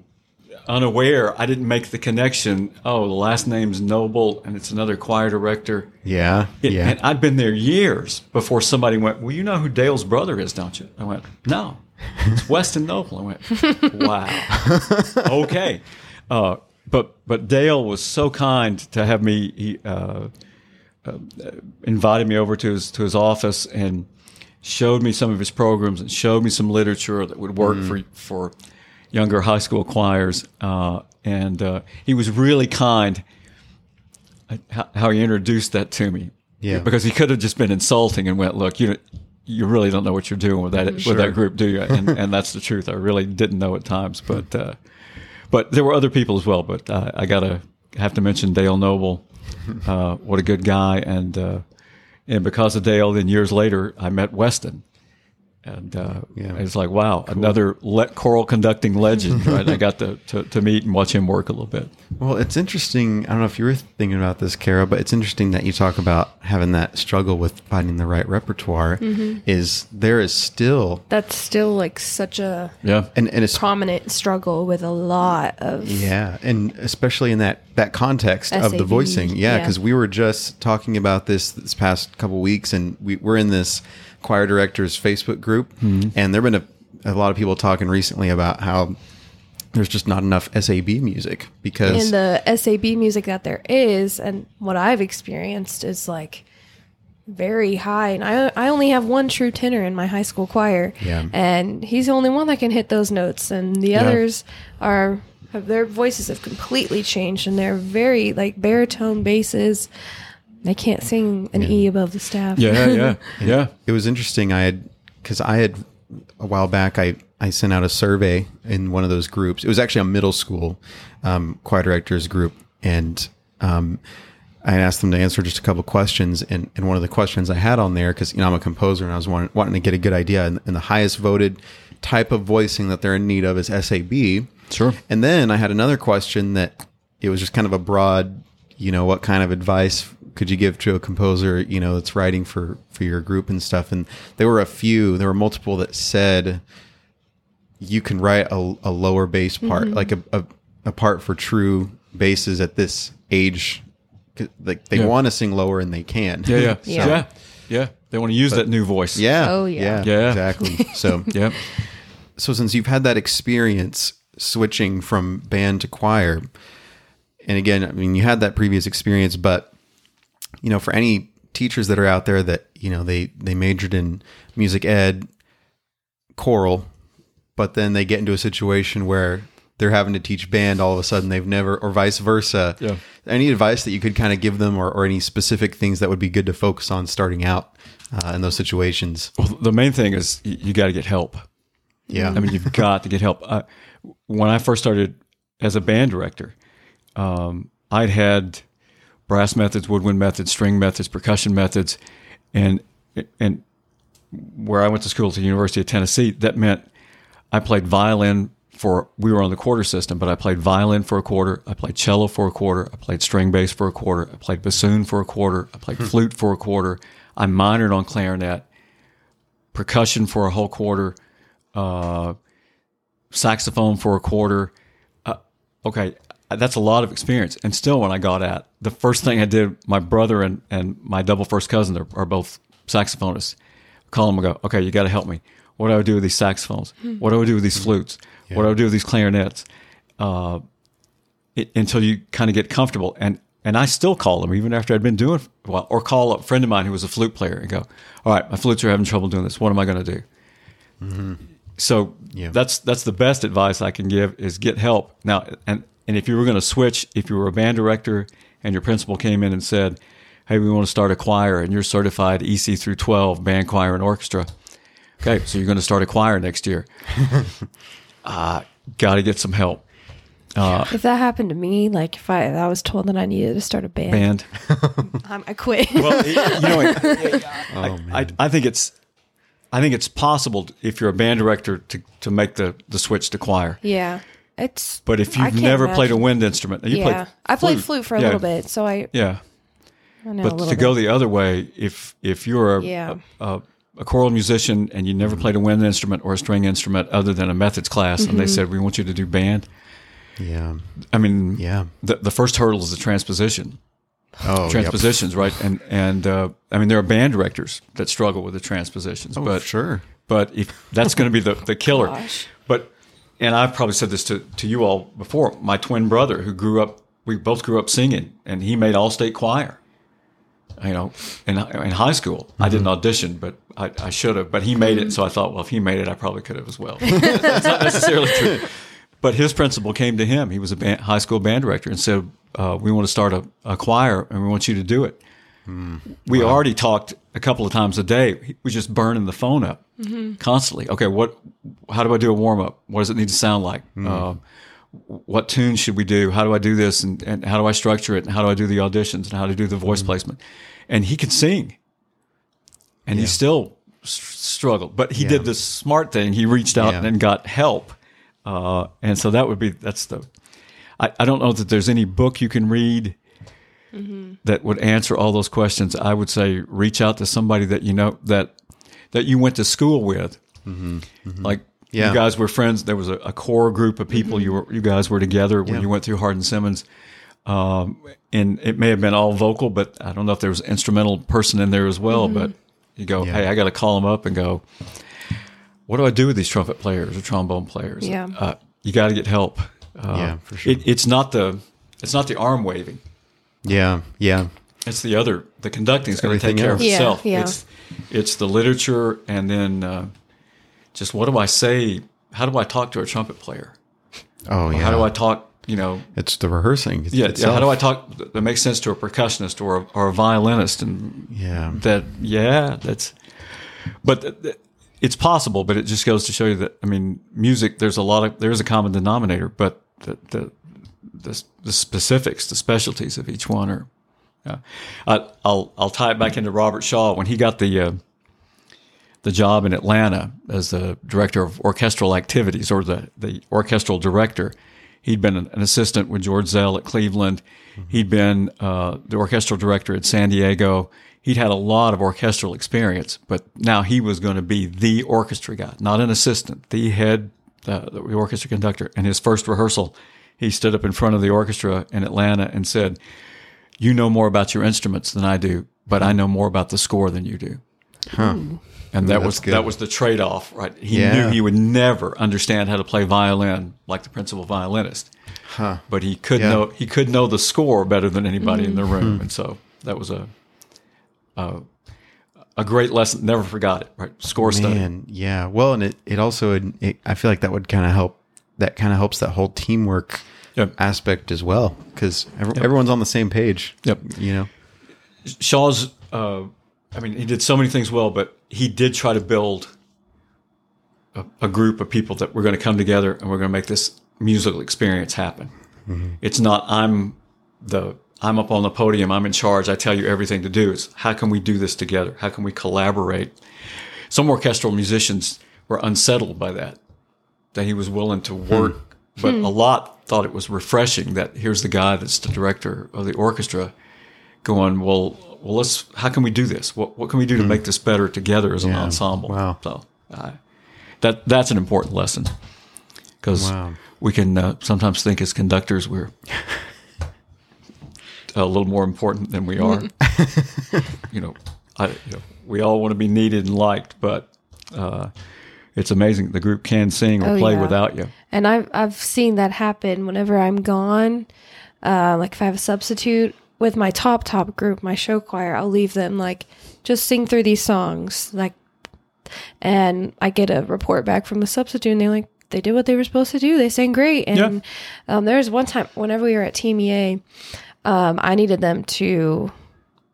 Speaker 3: unaware. I didn't make the connection. Oh, the last name's Noble, and it's another choir director.
Speaker 2: Yeah.
Speaker 3: It-
Speaker 2: yeah.
Speaker 3: And I'd been there years before somebody went, Well, you know who Dale's brother is, don't you? I went, No, it's [laughs] Weston Noble. I went, Wow. [laughs] okay. Uh, but but Dale was so kind to have me. He uh, uh, invited me over to his to his office and showed me some of his programs and showed me some literature that would work for for younger high school choirs. Uh, and uh, he was really kind how, how he introduced that to me.
Speaker 2: Yeah.
Speaker 3: Because he could have just been insulting and went, "Look, you you really don't know what you're doing with that with that group, do you?" And and that's the truth. I really didn't know at times, but uh, but there were other people as well. But uh, I gotta have to mention Dale Noble. Uh, what a good guy, and uh, and because of Dale, then years later I met Weston. And uh,
Speaker 2: Yeah.
Speaker 3: it's like, wow, another le- choral conducting legend, [laughs] right? I got to, to, to meet and watch him work a little bit.
Speaker 2: Well, it's interesting. I don't know if you were thinking about this, Kara, but it's interesting that you talk about having that struggle with finding the right repertoire.
Speaker 1: Mm-hmm.
Speaker 2: Is there is still
Speaker 1: That's still like such a
Speaker 3: Yeah.
Speaker 2: and and it's
Speaker 1: prominent struggle with a lot of
Speaker 2: yeah, and especially in that that context of the voicing, yeah,
Speaker 1: yeah.
Speaker 2: because we were just talking about this this past couple weeks, and we we're in this choir directors Facebook group,
Speaker 3: Mm-hmm.
Speaker 2: and there've been a, a lot of people talking recently about how there's just not enough SAB music because
Speaker 1: and the SAB music that there is, and what I've experienced is like very high. And I I only have one true tenor in my high school choir,
Speaker 2: Yeah.
Speaker 1: and he's the only one that can hit those notes, and the others are have their voices have completely changed, and they're very like baritone basses. They can't sing an E above the staff.
Speaker 3: Yeah, yeah, yeah. [laughs]
Speaker 2: it was interesting. I had because I had a while back. I I sent out a survey in one of those groups. It was actually a middle school um, choir directors group, and um, I asked them to answer just a couple questions. And, and one of the questions I had on there, because you know I'm a composer and I was wanting, wanting to get a good idea, and, and the highest voted type of voicing that they're in need of is SAB.
Speaker 3: Sure.
Speaker 2: And then I had another question that it was just kind of a broad, you know, what kind of advice could you give to a composer, you know, that's writing for for your group and stuff. And there were a few, there were multiple that said you can write a, a lower bass part, mm-hmm. like a, a a part for true basses at this age. 'Cause, Like they
Speaker 3: Yeah.
Speaker 2: want to sing lower and they can.
Speaker 3: Yeah, yeah, [laughs]
Speaker 1: Yeah.
Speaker 3: yeah, yeah. They want to use that new voice.
Speaker 2: Yeah.
Speaker 1: Oh, yeah.
Speaker 3: Yeah.
Speaker 2: Exactly. So [laughs]
Speaker 3: yeah.
Speaker 2: so since you've had that experience switching from band to choir and again i mean you had that previous experience but you know for any teachers that are out there that you know they they majored in music ed choral but then they get into a situation where they're having to teach band all of a sudden they've never or vice versa
Speaker 3: Yeah.
Speaker 2: any advice that you could kind of give them or, or any specific things that would be good to focus on starting out uh, in those situations
Speaker 3: Well, the main thing is you, you got to get help.
Speaker 2: yeah
Speaker 3: I mean, you've [laughs] got to get help. I, when I first started as a band director, um, I'd had brass methods, woodwind methods, string methods, percussion methods, and and where I went to school at the University of Tennessee, that meant I played violin for. We were on the quarter system, but I played violin for a quarter. I played cello for a quarter. I played string bass for a quarter. I played bassoon for a quarter. I played flute for a quarter. I minored on clarinet, percussion for a whole quarter uh, saxophone for a quarter. Uh, okay, that's a lot of experience. And still, when I got at the first thing I did, my brother and, and my double first cousin are, are both saxophonists. Call them and go, okay, you got to help me. What do I do with these saxophones? What do I do with these flutes? What do I do with these clarinets? Uh, it, until you kind of get comfortable. And and I still call them even after I'd been doing well, or call a friend of mine who was a flute player and go, all right, my flutes are having trouble doing this. What am I going to do? So
Speaker 2: Yeah.
Speaker 3: that's that's the best advice I can give is get help. Now and and if you were going to switch, if you were a band director and your principal came in and said, "Hey, we want to start a choir and you're certified EC through 12 band choir and orchestra." Okay, so you're going to start a choir next year. [laughs] uh, got to get some help.
Speaker 1: If that happened to me, like if I, I was told that I needed to start a band,
Speaker 3: Band. [laughs]
Speaker 1: um, I quit.
Speaker 3: Well, you know, it- [laughs]
Speaker 2: Oh,
Speaker 3: I, I, I think it's I think it's possible if you're a band director to, to make the, the switch to choir.
Speaker 1: yeah, it's.
Speaker 3: But if you've
Speaker 1: can't
Speaker 3: never played a wind instrument, you
Speaker 1: yeah, I played flute for a
Speaker 3: Yeah.
Speaker 1: little bit, so I,
Speaker 3: Yeah,
Speaker 1: I
Speaker 3: but to
Speaker 1: bit.
Speaker 3: go the other way, if if you're a,
Speaker 1: Yeah.
Speaker 3: a, a, a choral musician and you never played a wind instrument or a string instrument other than a methods class, and they
Speaker 1: Mm-hmm.
Speaker 3: said we want you to do band,
Speaker 2: Yeah.
Speaker 3: I mean,
Speaker 2: Yeah.
Speaker 3: the, the first hurdle is the transposition.
Speaker 2: Oh, yep.
Speaker 3: transpositions, right? And and uh, I mean, there are band directors that struggle with the transpositions,
Speaker 2: Oh,
Speaker 3: but
Speaker 2: sure.
Speaker 3: but if that's going to be the the killer,
Speaker 1: Gosh.
Speaker 3: And I've probably said this to to you all before. My twin brother, who grew up, we both grew up singing, and he made all state choir. You know, in in high school, I didn't audition, but I, I should have. But he made it, so I thought, well, if he made it, I probably could have as well. [laughs] that's not necessarily true. But his principal came to him. He was a band, high school band director and said, uh, "We want to start a, a choir, and we want you to do it." We already talked a couple of times a day. He was just burning the phone up constantly. Okay, what? How do I do a warm up? What does it need to sound like? Uh, what tune should we do? How do I do this? And, and how do I structure it? And how do I do the auditions? And how to do the voice placement? And he could sing, and he still s- struggled. But he did the smart thing. He reached out
Speaker 2: Yeah.
Speaker 3: and got help. Uh, and so that would be that's the. I, I don't know that there's any book you can read that would answer all those questions. I would say reach out to somebody that you know that that you went to school with, like
Speaker 2: Yeah.
Speaker 3: you guys were friends. There was a, a core group of people you were you guys were together when
Speaker 2: Yeah.
Speaker 3: you went through Hardin Simmons. Um, and it may have been all vocal, but I don't know if there was an instrumental person in there as well. But you go,
Speaker 2: Yeah.
Speaker 3: hey, I got to call them up and go. What do I do with these trumpet players or trombone players?
Speaker 1: Yeah.
Speaker 3: uh, you got to get help. Uh,
Speaker 2: Yeah, for sure.
Speaker 3: It, it's not the it's not the arm waving.
Speaker 2: Yeah. Yeah.
Speaker 3: It's the other. The conducting is going to take
Speaker 2: Everything
Speaker 3: care of
Speaker 2: else.
Speaker 1: Yeah,
Speaker 3: itself.
Speaker 1: yeah.
Speaker 3: It's it's the literature, and then uh, just what do I say? How do I talk to a trumpet player?
Speaker 2: Oh, yeah.
Speaker 3: How do I talk? You know,
Speaker 2: It's the rehearsing.
Speaker 3: yeah.
Speaker 2: itself.
Speaker 3: How do I talk that makes sense to a percussionist or a, or a violinist? And
Speaker 2: Yeah.
Speaker 3: that yeah, that's. But th- th- it's possible, but it just goes to show you that I mean, music. There's a lot of there's a common denominator, but the the the, the specifics, the specialties of each one are. Yeah. I, I'll I'll tie it back into Robert Shaw when he got the uh, the job in Atlanta as the director of orchestral activities or the the orchestral director. He'd been an, an assistant with George Szell at Cleveland. He'd been uh, the orchestral director at San Diego. He'd had a lot of orchestral experience, but now he was going to be the orchestra guy, not an assistant, the head, uh, the orchestra conductor. And his first rehearsal, he stood up in front of the orchestra in Atlanta and said, "You know more about your instruments than I do, but I know more about the score than you do." And that
Speaker 2: Ooh,
Speaker 3: was
Speaker 2: good.
Speaker 3: that was the trade off, right? He
Speaker 2: Yeah.
Speaker 3: knew he would never understand how to play violin like the principal violinist, but he could
Speaker 2: Yeah.
Speaker 3: know he could know the score better than anybody in the room,
Speaker 2: Hmm.
Speaker 3: and so that was a a, a great lesson. Never forgot it. Right, score study.
Speaker 2: Yeah. Well, and it, it also, it, I feel like that would kind of help, that kind of helps that whole teamwork
Speaker 3: Yep.
Speaker 2: aspect as well. Cause everyone's on the same page.
Speaker 3: Yep.
Speaker 2: You know?
Speaker 3: Shaw's, uh, I mean, he did so many things well, but he did try to build a, a group of people that we're going to come together and we're going to make this musical experience happen. It's not I'm the I'm up on the podium, I'm in charge, I tell you everything to do. It's how can we do this together? How can we collaborate? Some orchestral musicians were unsettled by that, that he was willing to work, but a lot thought it was refreshing that here's the guy that's the director of the orchestra going, well, well, let's. How can we do this? What what can we do to make this better together as an ensemble?
Speaker 2: Wow.
Speaker 3: So uh, that that's an important lesson because
Speaker 2: Wow.
Speaker 3: we can uh, sometimes think as conductors we're a little more important than we are. [laughs] you know, I, you know, we all want to be needed and liked, but uh, it's amazing the group can sing or
Speaker 1: Oh,
Speaker 3: play
Speaker 1: yeah.
Speaker 3: without you.
Speaker 1: And I've I've seen that happen whenever I'm gone. Uh, like if I have a substitute with my top top group, my show choir, I'll leave them like just sing through these songs, like, and I get a report back from the substitute, and they're like, they did what they were supposed to do. They sang great. And um, there was one time whenever we were at TMEA, um, I needed them to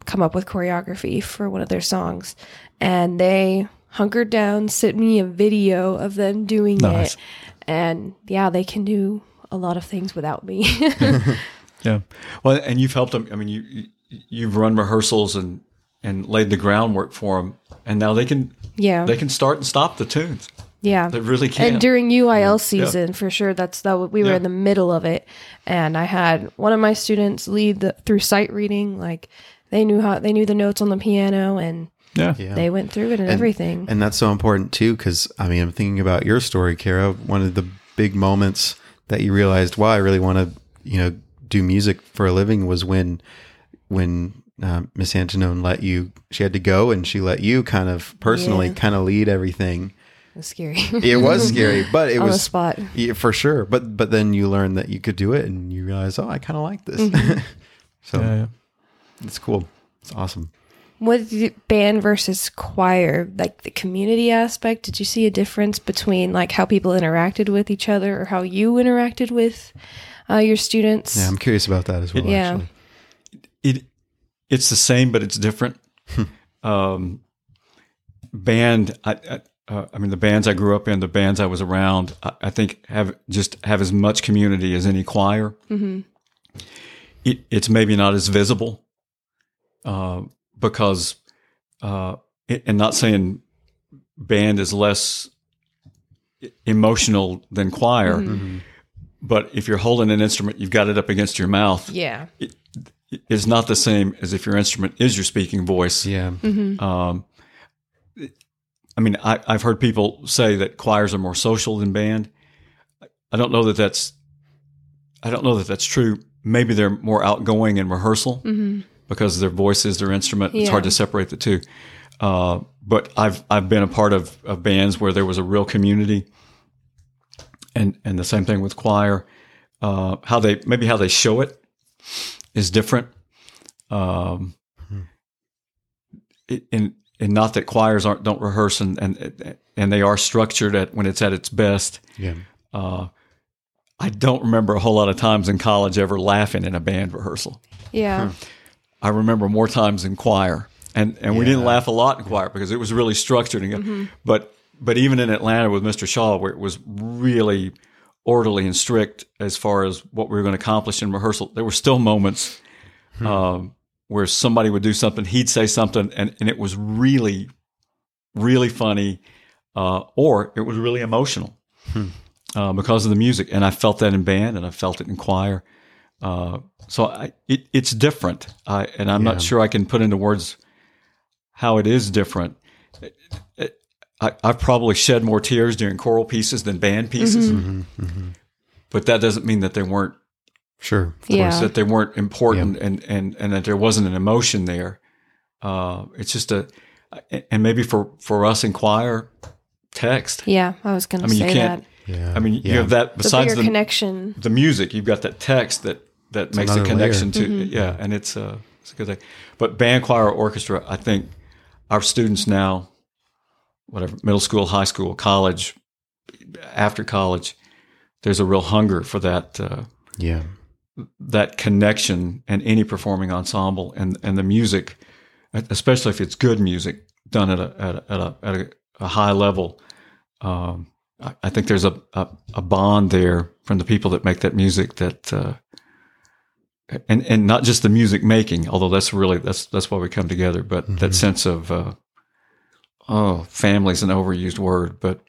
Speaker 1: come up with choreography for one of their songs, and they hunkered down, sent me a video of them doing
Speaker 3: Nice.
Speaker 1: it, and yeah, they can do a lot of things without me. [laughs] [laughs]
Speaker 3: Yeah. Well, and you've helped them. I mean, you you- you've run rehearsals and and laid the groundwork for them, and now they can
Speaker 1: yeah,
Speaker 3: they can start and stop the tunes.
Speaker 1: yeah.
Speaker 3: They really can.
Speaker 1: And during UIL season, for sure, that's that. We were
Speaker 3: Yeah.
Speaker 1: in the middle of it, and I had one of my students lead the through sight reading. Like they knew how they knew the notes on the piano, and
Speaker 3: yeah.
Speaker 2: Yeah.
Speaker 1: they went through it and, everything.
Speaker 2: And that's so important too, because I mean, I'm thinking about your story, Kara. One of the big moments that you realized, wow, I really want to, you know, do music for a living was when, when uh, Miss Antonone let you, she had to go and she let you kind of personally
Speaker 1: Yeah.
Speaker 2: kind of lead everything.
Speaker 1: It was scary.
Speaker 2: It was scary, [laughs] but it
Speaker 1: On the
Speaker 2: was
Speaker 1: spot.
Speaker 2: yeah, for sure. But but then you learned that you could do it, and you realize, oh, I kind of like this.
Speaker 1: Mm-hmm. [laughs]
Speaker 2: so
Speaker 3: Yeah, yeah.
Speaker 2: it's cool. It's awesome.
Speaker 1: What did band versus choir, like the community aspect? Did you see a difference between like how people interacted with each other or how you interacted with uh, your students?
Speaker 2: Yeah, I'm curious about that as well.
Speaker 1: Yeah.
Speaker 2: Actually.
Speaker 3: it it's the same, but it's different. um, band, I, I, uh, I mean, the bands I grew up in, the bands I was around, I, I think have just have as much community as any choir.
Speaker 1: hmm
Speaker 3: It, it's maybe not as visible uh, because, uh, and not saying band is less emotional than choir,
Speaker 2: Mhm.
Speaker 3: but if you're holding an instrument, you've got it up against your mouth.
Speaker 1: Yeah.
Speaker 3: It's not the same as if your instrument is your speaking voice.
Speaker 2: Yeah.
Speaker 1: hmm
Speaker 3: Um, I mean, I, I've heard people say that choirs are more social than band. I don't know that that's. I don't know that that's true. Maybe they're more outgoing in rehearsal
Speaker 1: hmm
Speaker 3: because their voice is their instrument. It's hard to separate the two. Uh, but I've I've been a part of, of bands where there was a real community, and and the same thing with choir. Uh, how they maybe how they show it is different. Um, it, and and not that choirs aren't don't rehearse and and and they are structured at when it's at its best.
Speaker 2: Yeah.
Speaker 3: Uh, I don't remember a whole lot of times in college ever laughing in a band rehearsal.
Speaker 1: Yeah.
Speaker 3: I remember more times in choir, and and we didn't laugh a lot in choir because it was really structured. And, But but even in Atlanta with Mr. Shaw, where it was really orderly and strict as far as what we were going to accomplish in rehearsal, there were still moments um, where somebody would do something, he'd say something, and and it was really really funny, uh, or it was really emotional uh, because of the music. And I felt that in band, and I felt it in choir. Uh, so I, it, it's different, I, and I'm
Speaker 2: Yeah.
Speaker 3: not sure I can put into words how it is different. It- it- I, I've probably shed more tears during choral pieces than band pieces,
Speaker 2: hmm hmm
Speaker 3: but that doesn't mean that they weren't
Speaker 2: Sure.
Speaker 1: Yeah.
Speaker 3: that they weren't important and, and, and that there wasn't an emotion there. Uh, it's just a, and maybe for, for us in choir, text.
Speaker 1: Yeah. I was going
Speaker 3: I
Speaker 1: to
Speaker 3: mean, you
Speaker 1: say
Speaker 3: can't,
Speaker 1: that.
Speaker 2: Yeah.
Speaker 3: I mean, you have that besides
Speaker 1: bigger
Speaker 3: the,
Speaker 1: connection.
Speaker 3: the music, you've got that text that, that makes a connection
Speaker 2: layer.
Speaker 3: to, yeah. And it's a, it's a good thing. But band, choir, orchestra, I think our students now, whatever, middle school, high school, college, after college, there's a real hunger for that, uh,
Speaker 2: yeah.
Speaker 3: that connection and any performing ensemble and, and the music, especially if it's good music done at a, at a, at a, at a, a high level. Um, I, I think there's a, a, a bond there from the people that make that music that, uh, and, and not just the music making, although that's really, that's, that's why we come together, but
Speaker 2: Mm-hmm.
Speaker 3: that sense of, uh, oh, family's an overused word, but,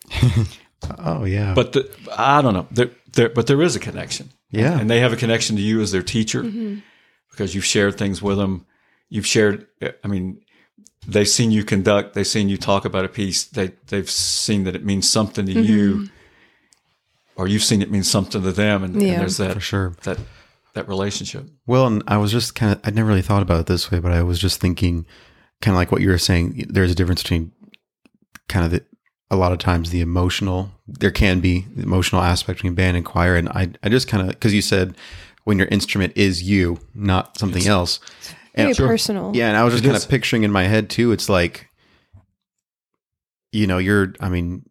Speaker 3: [laughs]
Speaker 2: Oh yeah.
Speaker 3: but the, I don't know, there, there, but there is a connection
Speaker 2: yeah.
Speaker 3: and they have a connection to you as their teacher
Speaker 1: Mm-hmm.
Speaker 3: because you've shared things with them. You've shared. I mean, they've seen you conduct. They've seen you talk about a piece. They they've seen that it means something to mm-hmm. you, or you've seen it mean something to them, and, and there's that
Speaker 2: for sure.
Speaker 3: that that relationship.
Speaker 2: Well, and I was just kind of, I'd never really thought about it this way, but I was just thinking kind of like what you were saying. There's a difference between kind of the, a lot of times the emotional, there can be the emotional aspect between band and choir. And I, I just kind of, cause you said when your instrument is you, not something else.
Speaker 1: Very
Speaker 2: And,
Speaker 1: personal.
Speaker 2: yeah. And I was just kind of picturing in my head too. It's like, you know, you're, I mean,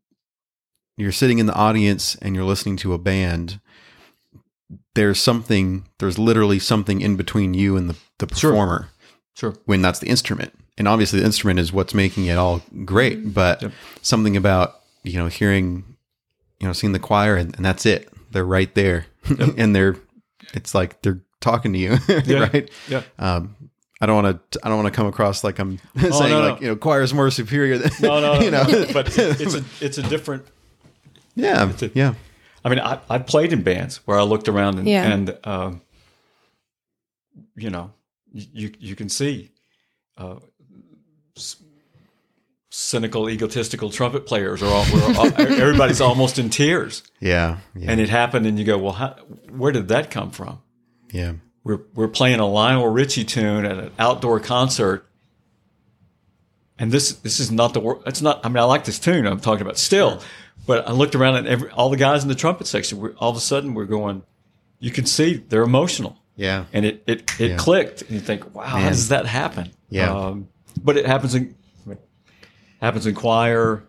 Speaker 2: you're sitting in the audience and you're listening to a band there's something there's literally something in between you and the, the performer
Speaker 3: Sure.
Speaker 2: when that's the instrument and obviously the instrument is what's making it all great but
Speaker 3: Yep.
Speaker 2: something about you know hearing you know seeing the choir and, and that's it they're right there [laughs] and they're it's like they're talking to you [laughs]
Speaker 3: Yeah.
Speaker 2: right
Speaker 3: Yeah.
Speaker 2: um I don't want to. I don't want to come across like I'm [laughs] saying
Speaker 3: Oh, no, no.
Speaker 2: like you know choir is more superior than
Speaker 3: No, no, no. [laughs]
Speaker 2: you know.
Speaker 3: but it's a [laughs] it's a different.
Speaker 2: yeah,
Speaker 3: a-
Speaker 2: yeah,
Speaker 3: I mean, I, I played in bands where I looked around and,
Speaker 1: Yeah.
Speaker 3: and um, you know, you you can see uh, s- cynical, egotistical trumpet players are all, we're all everybody's almost in tears.
Speaker 2: Yeah. Yeah.
Speaker 3: And it happened, and you go, well, how, where did that come from?
Speaker 2: yeah.
Speaker 3: We're we're playing a Lionel Richie tune at an outdoor concert, and this this is not the word. It's not. I mean, I like this tune. I'm talking about still, but I looked around at every all the guys in the trumpet section. We're, all of a sudden, we're going. You can see they're emotional,
Speaker 2: Yeah.
Speaker 3: and it it, it
Speaker 2: Yeah.
Speaker 3: clicked. And you think, wow, how does that happen?
Speaker 2: Yeah.
Speaker 3: Um, but it happens in happens in choir.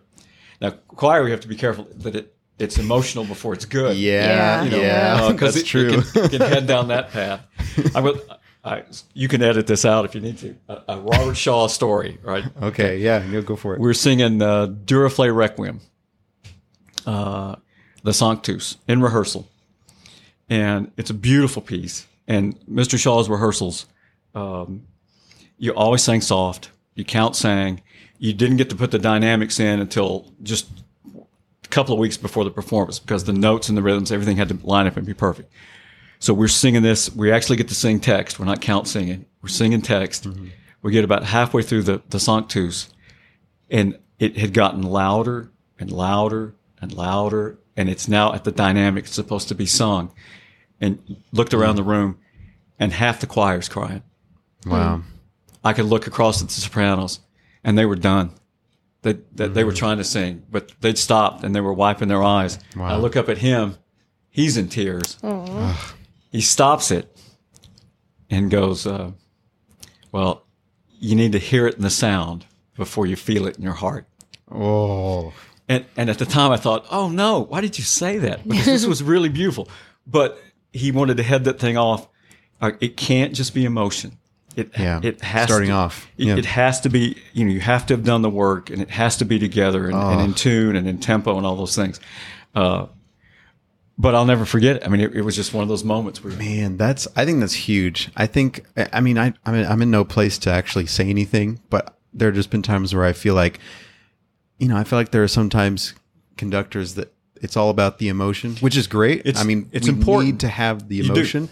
Speaker 3: Now, choir, we have to be careful that it it's emotional before it's good.
Speaker 2: Yeah.
Speaker 1: Yeah.
Speaker 2: Yeah.
Speaker 3: because
Speaker 2: That's
Speaker 3: it,
Speaker 2: true.
Speaker 3: It can, can head down that [laughs] path. I will. I, you can edit this out if you need to. A, a Robert Shaw story, right?
Speaker 2: okay. Yeah. You'll go for it.
Speaker 3: We're singing uh, Duruflé Requiem, uh, the Sanctus in rehearsal, and it's a beautiful piece. And Mr. Shaw's rehearsals, um, you always sang soft. You count sang. You didn't get to put the dynamics in until just a couple of weeks before the performance because the notes and the rhythms, everything had to line up and be perfect. So we're singing this. We actually get to sing text. We're not count singing. We're singing text. Mm-hmm. We get about halfway through the, the Sanctus and it had gotten louder and louder and louder. And it's now at the dynamic it's supposed to be sung. And looked around the room and half the choir's crying.
Speaker 2: wow.
Speaker 3: I could look across at the sopranos and they were done. They, that they were trying to sing, but they'd stopped and they were wiping their eyes.
Speaker 2: Wow.
Speaker 3: I look up at him. He's in tears. He stops it and goes, uh, Well, you need to hear it in the sound before you feel it in your heart.
Speaker 2: Oh.
Speaker 3: And, and at the time I thought, oh no, why did you say that? Because this was really beautiful. But he wanted to head that thing off. Uh, it can't just be emotion. It,
Speaker 2: Yeah.
Speaker 3: it has
Speaker 2: Starting
Speaker 3: to,
Speaker 2: off.
Speaker 3: It,
Speaker 2: Yeah.
Speaker 3: it has to be, you know, you have to have done the work and it has to be together and, and in tune and in tempo and all those things. Uh, but I'll never forget it. I mean, it, it was just one of those moments where,
Speaker 2: Man, that's I think that's huge. I think I mean I I'm in, I'm in no place to actually say anything, but there have just been times where I feel like you know, I feel like there are sometimes conductors that it's all about the emotion, which is great.
Speaker 3: It's-
Speaker 2: I mean,
Speaker 3: it's
Speaker 2: we
Speaker 3: important.
Speaker 2: need to have the emotion.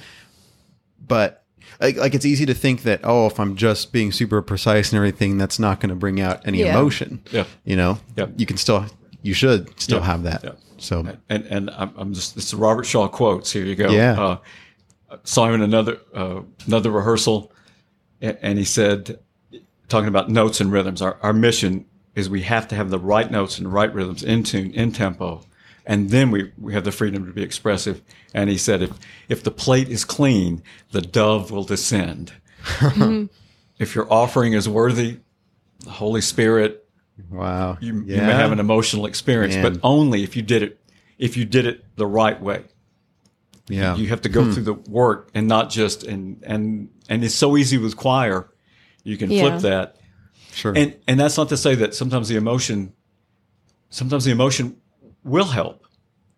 Speaker 2: But like, like it's easy to think that oh, if I'm just being super precise and everything, that's not going to bring out any
Speaker 1: Yeah.
Speaker 2: emotion.
Speaker 3: Yeah.
Speaker 2: You know,
Speaker 3: Yeah.
Speaker 2: you can still, you should still
Speaker 3: Yeah.
Speaker 2: have that.
Speaker 3: Yeah.
Speaker 2: So
Speaker 3: and and I'm, I'm just it's Robert Shaw quotes. Here you go.
Speaker 2: Yeah.
Speaker 3: Uh, saw him in another uh, another rehearsal, and he said, talking about notes and rhythms. Our our mission is we have to have the right notes and the right rhythms in tune, in tempo, and then we we have the freedom to be expressive. And he said, if if the plate is clean, the dove will descend. [laughs] if your offering is worthy, the Holy Spirit
Speaker 2: wow,
Speaker 3: you, you may have an emotional experience, but only if you did it if you did it the right way.
Speaker 2: yeah,
Speaker 3: You have to go hmm. through the work and not just and and and it's so easy with choir. You can
Speaker 1: Yeah.
Speaker 3: flip that.
Speaker 2: sure,
Speaker 3: And and that's not to say that sometimes the emotion sometimes the emotion will help.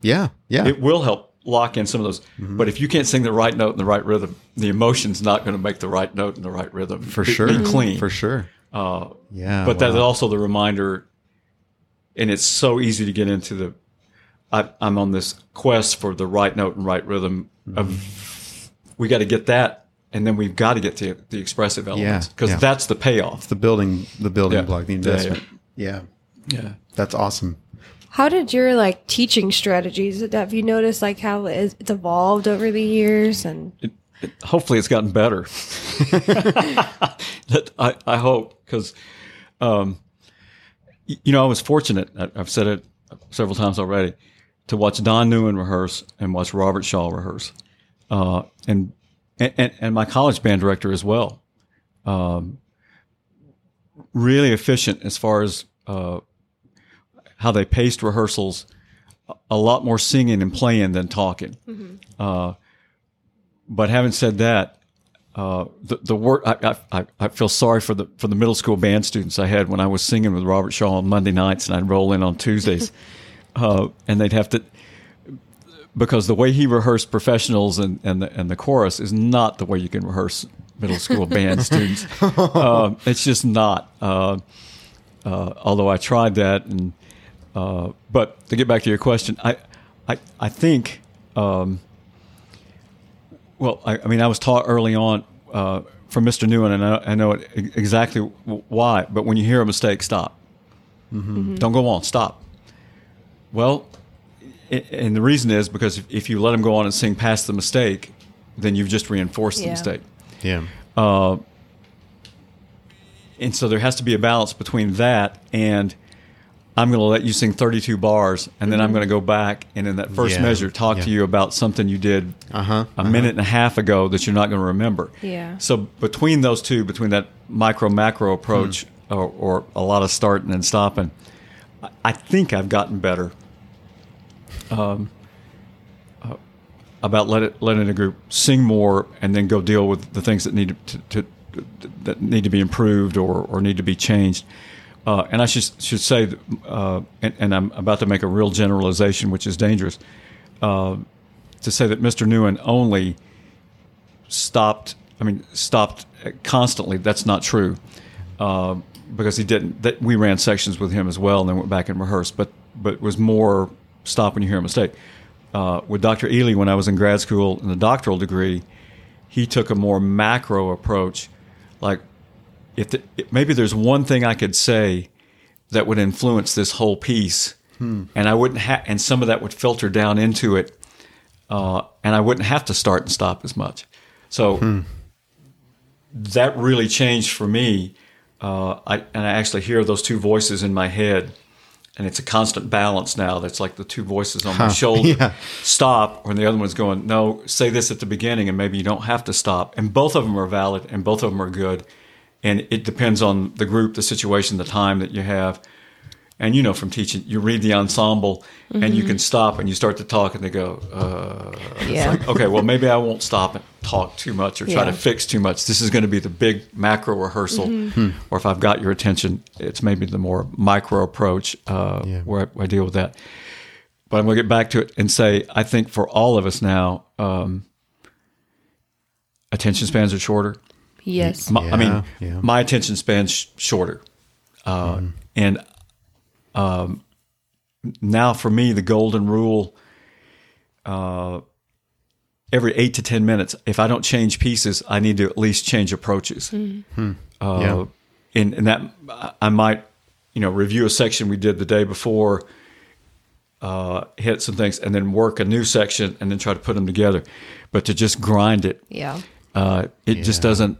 Speaker 2: yeah, yeah.
Speaker 3: It will help lock in some of those.
Speaker 2: Mm-hmm.
Speaker 3: But if you can't sing the right note and the right rhythm, the emotion's not going to make the right note and the right rhythm.
Speaker 2: for
Speaker 3: be-
Speaker 2: sure,
Speaker 3: Be clean.
Speaker 2: for sure.
Speaker 3: Uh,
Speaker 2: Yeah,
Speaker 3: but that's also the reminder, and it's so easy to get into the. I, I'm on this quest for the right note and right rhythm. Of
Speaker 2: Mm-hmm.
Speaker 3: we got to get that, and then we've got to get to the expressive elements because
Speaker 2: yeah.
Speaker 3: that's the payoff.
Speaker 2: the building, the building
Speaker 3: Yeah.
Speaker 2: block, the
Speaker 3: Yeah,
Speaker 2: investment. Yeah,
Speaker 3: Yeah.
Speaker 2: that's awesome.
Speaker 1: How did your like teaching strategies? Have you noticed like how it's evolved over the years? And
Speaker 3: It, it, hopefully, it's gotten better. [laughs] that I, I hope because, um, you know, I was fortunate. I, I've said it several times already to watch Don Neuen rehearse and watch Robert Shaw rehearse, uh, and, and and my college band director as well. Um, really efficient as far as uh, how they paced rehearsals. A- lot more singing and playing than talking. Uh, but having said that, uh, the the work I, I I feel sorry for the for the middle school band students I had when I was singing with Robert Shaw on Monday nights and I'd roll in on Tuesdays, [laughs] uh, and they'd have to because the way he rehearsed professionals and and the, and the chorus is not the way you can rehearse middle school band [laughs] students. Uh, it's just not. Uh, uh, although I tried that, and uh, but to get back to your question, I I I think. Um, well, I, I mean, I was taught early on uh, from Mr. Neuen, and I, I know it, e- exactly why. But when you hear a mistake, stop. Don't go on. Stop. Well, i- and the reason is because if, if you let them go on and sing past the mistake, then you've just reinforced the mistake.
Speaker 2: Yeah.
Speaker 3: And so there has to be a balance between that and I'm going to let you sing 32 bars, and then I'm going to go back and in that first
Speaker 2: Yeah,
Speaker 3: measure talk to you about something you did
Speaker 2: Uh-huh,
Speaker 3: a minute and a half ago that you're not going to remember.
Speaker 1: Yeah.
Speaker 3: So between those two, between that micro macro approach or, or a lot of starting and stopping, I- I think I've gotten better. Um, uh, about let it, letting a group sing more and then go deal with the things that need to, to, to that need to be improved or, or need to be changed. Uh, and I should should say, uh, and, and I'm about to make a real generalization, which is dangerous. Uh, to say that Mr. Neuen only stopped, I mean, stopped constantly. That's not true, uh, because he didn't. That we ran sections with him as well, and then went back and rehearsed. But but was more stop when you hear a mistake. Uh, with Dr. Ehly, when I was in grad school in the doctoral degree, he took a more macro approach, like if, the, maybe there's one thing I could say that would influence this whole piece, and I wouldn't have, and some of that would filter down into it, uh, and I wouldn't have to start and stop as much. So that really changed for me. Uh, I, and I actually hear those two voices in my head, and it's a constant balance now. That's like the two voices on my [laughs] shoulder.
Speaker 2: Yeah.
Speaker 3: Stop, or the other one's going, no, say this at the beginning, and maybe you don't have to stop. And both of them are valid, and both of them are good. And it depends on the group, the situation, the time that you have. And you know from teaching, you read the ensemble, and you can stop, and you start to talk, and they go, uh,
Speaker 1: Yeah.
Speaker 3: okay, well, maybe I won't stop and talk too much or try
Speaker 1: Yeah.
Speaker 3: to fix too much. This is going to be the big macro rehearsal.
Speaker 1: Mm-hmm.
Speaker 3: Or if I've got your attention, it's maybe the more micro approach uh,
Speaker 2: Yeah.
Speaker 3: where, I, where I deal with that. But I'm going to get back to it and say, I think for all of us now, um, attention spans are shorter.
Speaker 1: Yes.
Speaker 3: My, I mean,
Speaker 2: Yeah, yeah.
Speaker 3: my attention span's sh- shorter, uh, and um, now for me, the golden rule: uh, every eight to ten minutes, if I don't change pieces, I need to at least change approaches. Uh,
Speaker 2: Yeah.
Speaker 3: and, and that I- I might, you know, review a section we did the day before, uh, hit some things, and then work a new section, and then try to put them together. But to just grind it,
Speaker 1: Yeah.
Speaker 3: uh, it just doesn't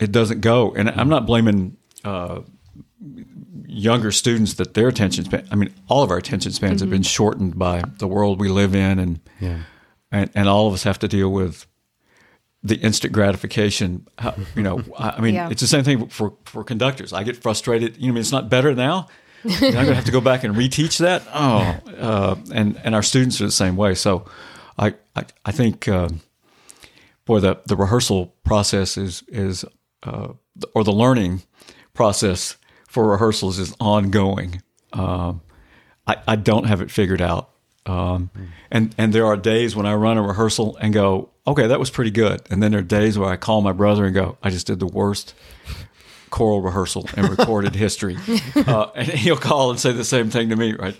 Speaker 3: it doesn't go. And I'm not blaming uh, younger students that their attention span. I mean, all of our attention spans have been shortened by the world we live in, and
Speaker 2: Yeah.
Speaker 3: and, and all of us have to deal with the instant gratification. How, you know, I I mean,
Speaker 1: Yeah.
Speaker 3: it's the same thing for for conductors. I get frustrated. You know, I mean, it's not better now. I'm going to have to go back and reteach that. Oh, uh, and and our students are the same way. So, I I, I think. Um, boy, the, the rehearsal process is is uh, or the learning process for rehearsals is ongoing. Um, I, I don't have it figured out, um, and and there are days when I run a rehearsal and go, okay, that was pretty good, and then there are days where I call my brother and go, I just did the worst choral rehearsal in recorded [laughs] history, uh, and he'll call and say the same thing to me, right?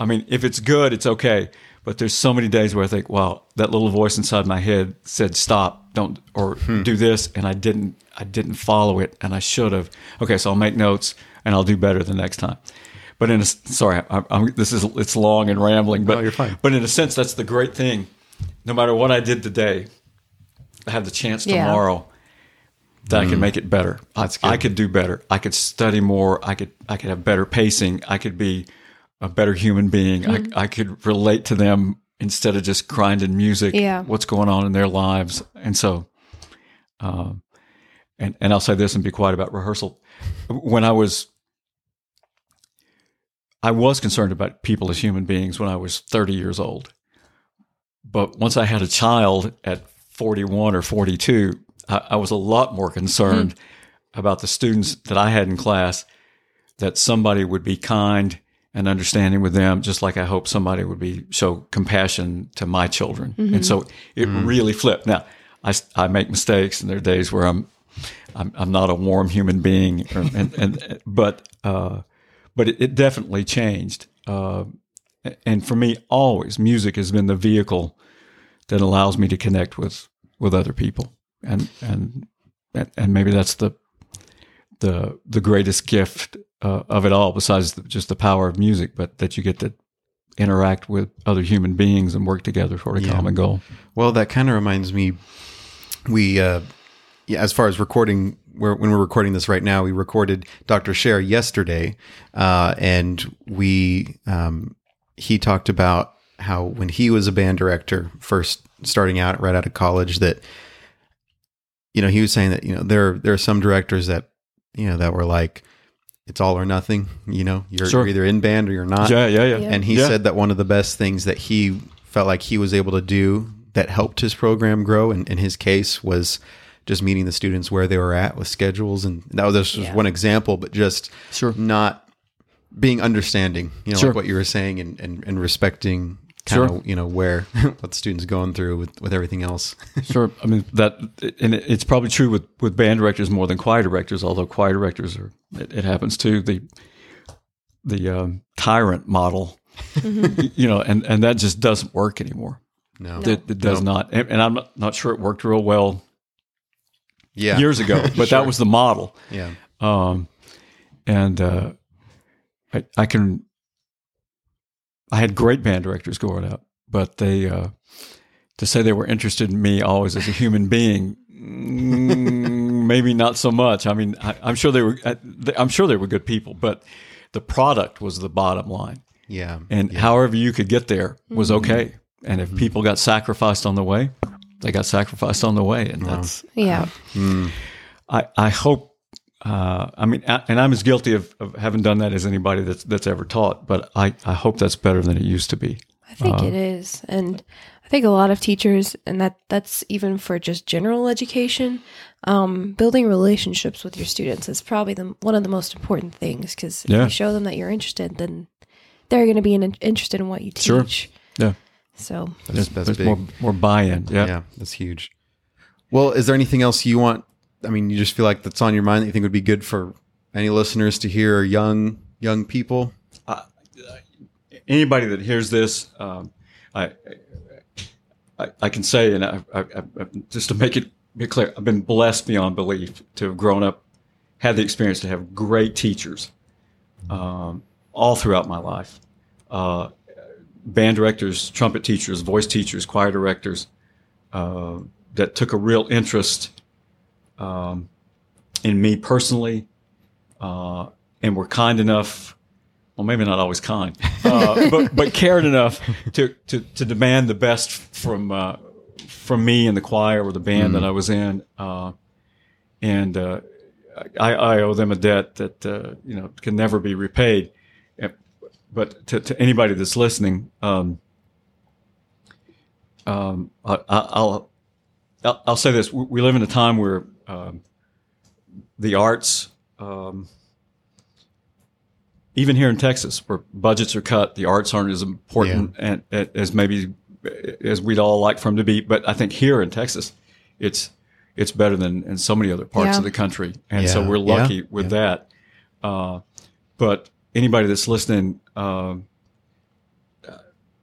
Speaker 3: I mean, if it's good, it's okay. But there's so many days where I think, wow, that little voice inside my head said, "Stop, don't," or "Do this," and I didn't. I didn't follow it, and I should have. Okay, so I'll make notes and I'll do better the next time. But in a sorry, I, I'm, this is it's long and rambling, but
Speaker 2: No, you're fine.
Speaker 3: But in a sense, that's the great thing. No matter what I did today, I have the chance
Speaker 1: Yeah.
Speaker 3: tomorrow that I can make it better. I,
Speaker 2: That's good.
Speaker 3: I could do better. I could study more. I could I could have better pacing. I could be a better human being. I, I could relate to them instead of just grinding music.
Speaker 1: Yeah.
Speaker 3: What's going on in their lives? And so, um, and and I'll say this and be quiet about rehearsal. When I was, I was concerned about people as human beings when I was thirty years old. But once I had a child at 41 or 42, I, I was a lot more concerned hmm. about the students that I had in class, that somebody would be kind and understanding with them, just like I hope somebody would be show compassion to my children. And mm-hmm. so it hmm. really flipped. Now, I, I make mistakes, and there are days where I'm I'm, I'm not a warm human being, or, and, and but uh, but it, it definitely changed. Uh, and for me, always music has been the vehicle that allows me to connect with with other people, and and and maybe that's the the the greatest gift uh, of it all, besides the, just the power of music, but that you get to interact with other human beings and work together toward a
Speaker 2: Yeah.
Speaker 3: common goal.
Speaker 2: Well, that kind of reminds me. We, uh, yeah, as far as recording, we're, when we're recording this right now, we recorded Dr. Scher yesterday, uh, and we um, he talked about how when he was a band director, first starting out right out of college, that you know he was saying that you know there there are some directors that you know that were like it's all or nothing. You know, you're,
Speaker 3: Sure.
Speaker 2: you're either in band or you're not.
Speaker 3: yeah, yeah, yeah.
Speaker 1: Yeah.
Speaker 2: And he
Speaker 3: Yeah.
Speaker 2: said that one of the best things that he felt like he was able to do that helped his program grow, in, in his case, was just meeting the students where they were at with schedules. And that was just
Speaker 1: Yeah.
Speaker 2: one example, but just
Speaker 3: Sure.
Speaker 2: not being understanding, you know,
Speaker 3: Sure.
Speaker 2: like what you were saying and, and, and respecting kind
Speaker 3: Sure.
Speaker 2: of, you know, where [laughs] what the students going through with, with everything else. [laughs]
Speaker 3: Sure. I mean that, and it's probably true with, with band directors more than choir directors. Although choir directors are, it, it happens too. The the um, tyrant model, [laughs] you know, and and that just doesn't work anymore.
Speaker 2: No.
Speaker 3: It, it does not, and, and I'm not, not sure it worked real well
Speaker 2: Yeah.
Speaker 3: years ago, [laughs] but
Speaker 2: Sure.
Speaker 3: that was the model.
Speaker 2: Yeah.
Speaker 3: Um, and uh, I, I can, I had great band directors growing up, but they, uh, to say they were interested in me always as a human being, mm, maybe not so much. I mean, I, I'm sure they were, I- I'm sure they were good people, but the product was the bottom line.
Speaker 2: Yeah.
Speaker 3: And however you could get there was okay. And if people got sacrificed on the way, they got sacrificed on the way. And that's,
Speaker 1: Yeah.
Speaker 3: I, I hope. Uh, I mean, a- and I'm as guilty of, of having done that as anybody that's that's ever taught. But I, I hope that's better than it used to be.
Speaker 1: I think it is. And I think a lot of teachers, and that that's even for just general education, um, building relationships with your students is probably the, one of the most important things because if
Speaker 3: Yeah.
Speaker 1: you show them that you're interested, then they're going to be in, interested in what you
Speaker 3: Sure.
Speaker 1: teach.
Speaker 3: Yeah,
Speaker 1: So
Speaker 2: That's, that's
Speaker 3: there's
Speaker 2: big.
Speaker 3: more more buy-in. Yeah.
Speaker 2: Yeah, that's huge. Well, is there anything else you want? I mean, you just feel like that's on your mind that you think would be good for any listeners to hear, or young young people.
Speaker 3: Anybody that hears this, um, I, I I can say, and I, I, I, just to make it be clear, I've been blessed beyond belief to have grown up, had the experience to have great teachers, um, all throughout my life. Uh, band directors, trumpet teachers, voice teachers, choir directors uh, that took a real interest um, in me personally uh, and were kind enough. Well, maybe not always kind, [laughs] uh, but but cared enough to, to, to demand the best from uh, from me and the choir or the band that I was in, uh, and uh, I, I owe them a debt that uh, you know can never be repaid. But to, to anybody that's listening, um, um, I, I- I'll, I'll I'll say this: we we live in a time where um, the arts, um, even here in Texas, where budgets are cut, the arts aren't as important and, as maybe as we'd all like for them to be. But I think here in Texas, it's it's better than in so many other parts
Speaker 1: Yeah.
Speaker 3: of the country, and so we're lucky
Speaker 2: Yeah.
Speaker 3: with that. Uh, but anybody that's listening, uh,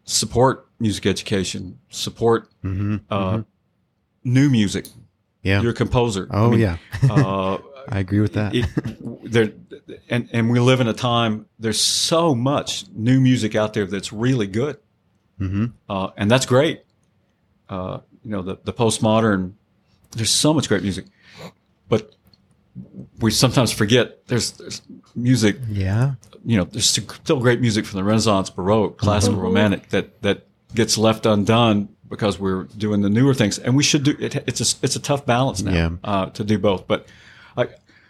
Speaker 3: support music education, support
Speaker 2: Mm-hmm.
Speaker 3: uh, new music.
Speaker 2: Yeah.
Speaker 3: You're a composer.
Speaker 2: oh
Speaker 3: I mean,
Speaker 2: yeah,
Speaker 3: uh, [laughs]
Speaker 2: I agree with that.
Speaker 3: it, there, and and we live in a time. There's so much new music out there that's really good,
Speaker 2: mm-hmm.
Speaker 3: uh, and that's great. Uh, you know, the the postmodern. There's so much great music, but we sometimes forget there's, there's music.
Speaker 2: Yeah.
Speaker 3: You know, there's still great music from the Renaissance, Baroque, classical, Romantic that that gets left undone because we're doing the newer things, and we should do it. It's a it's a tough balance now
Speaker 2: Yeah.
Speaker 3: uh, to do both. But I,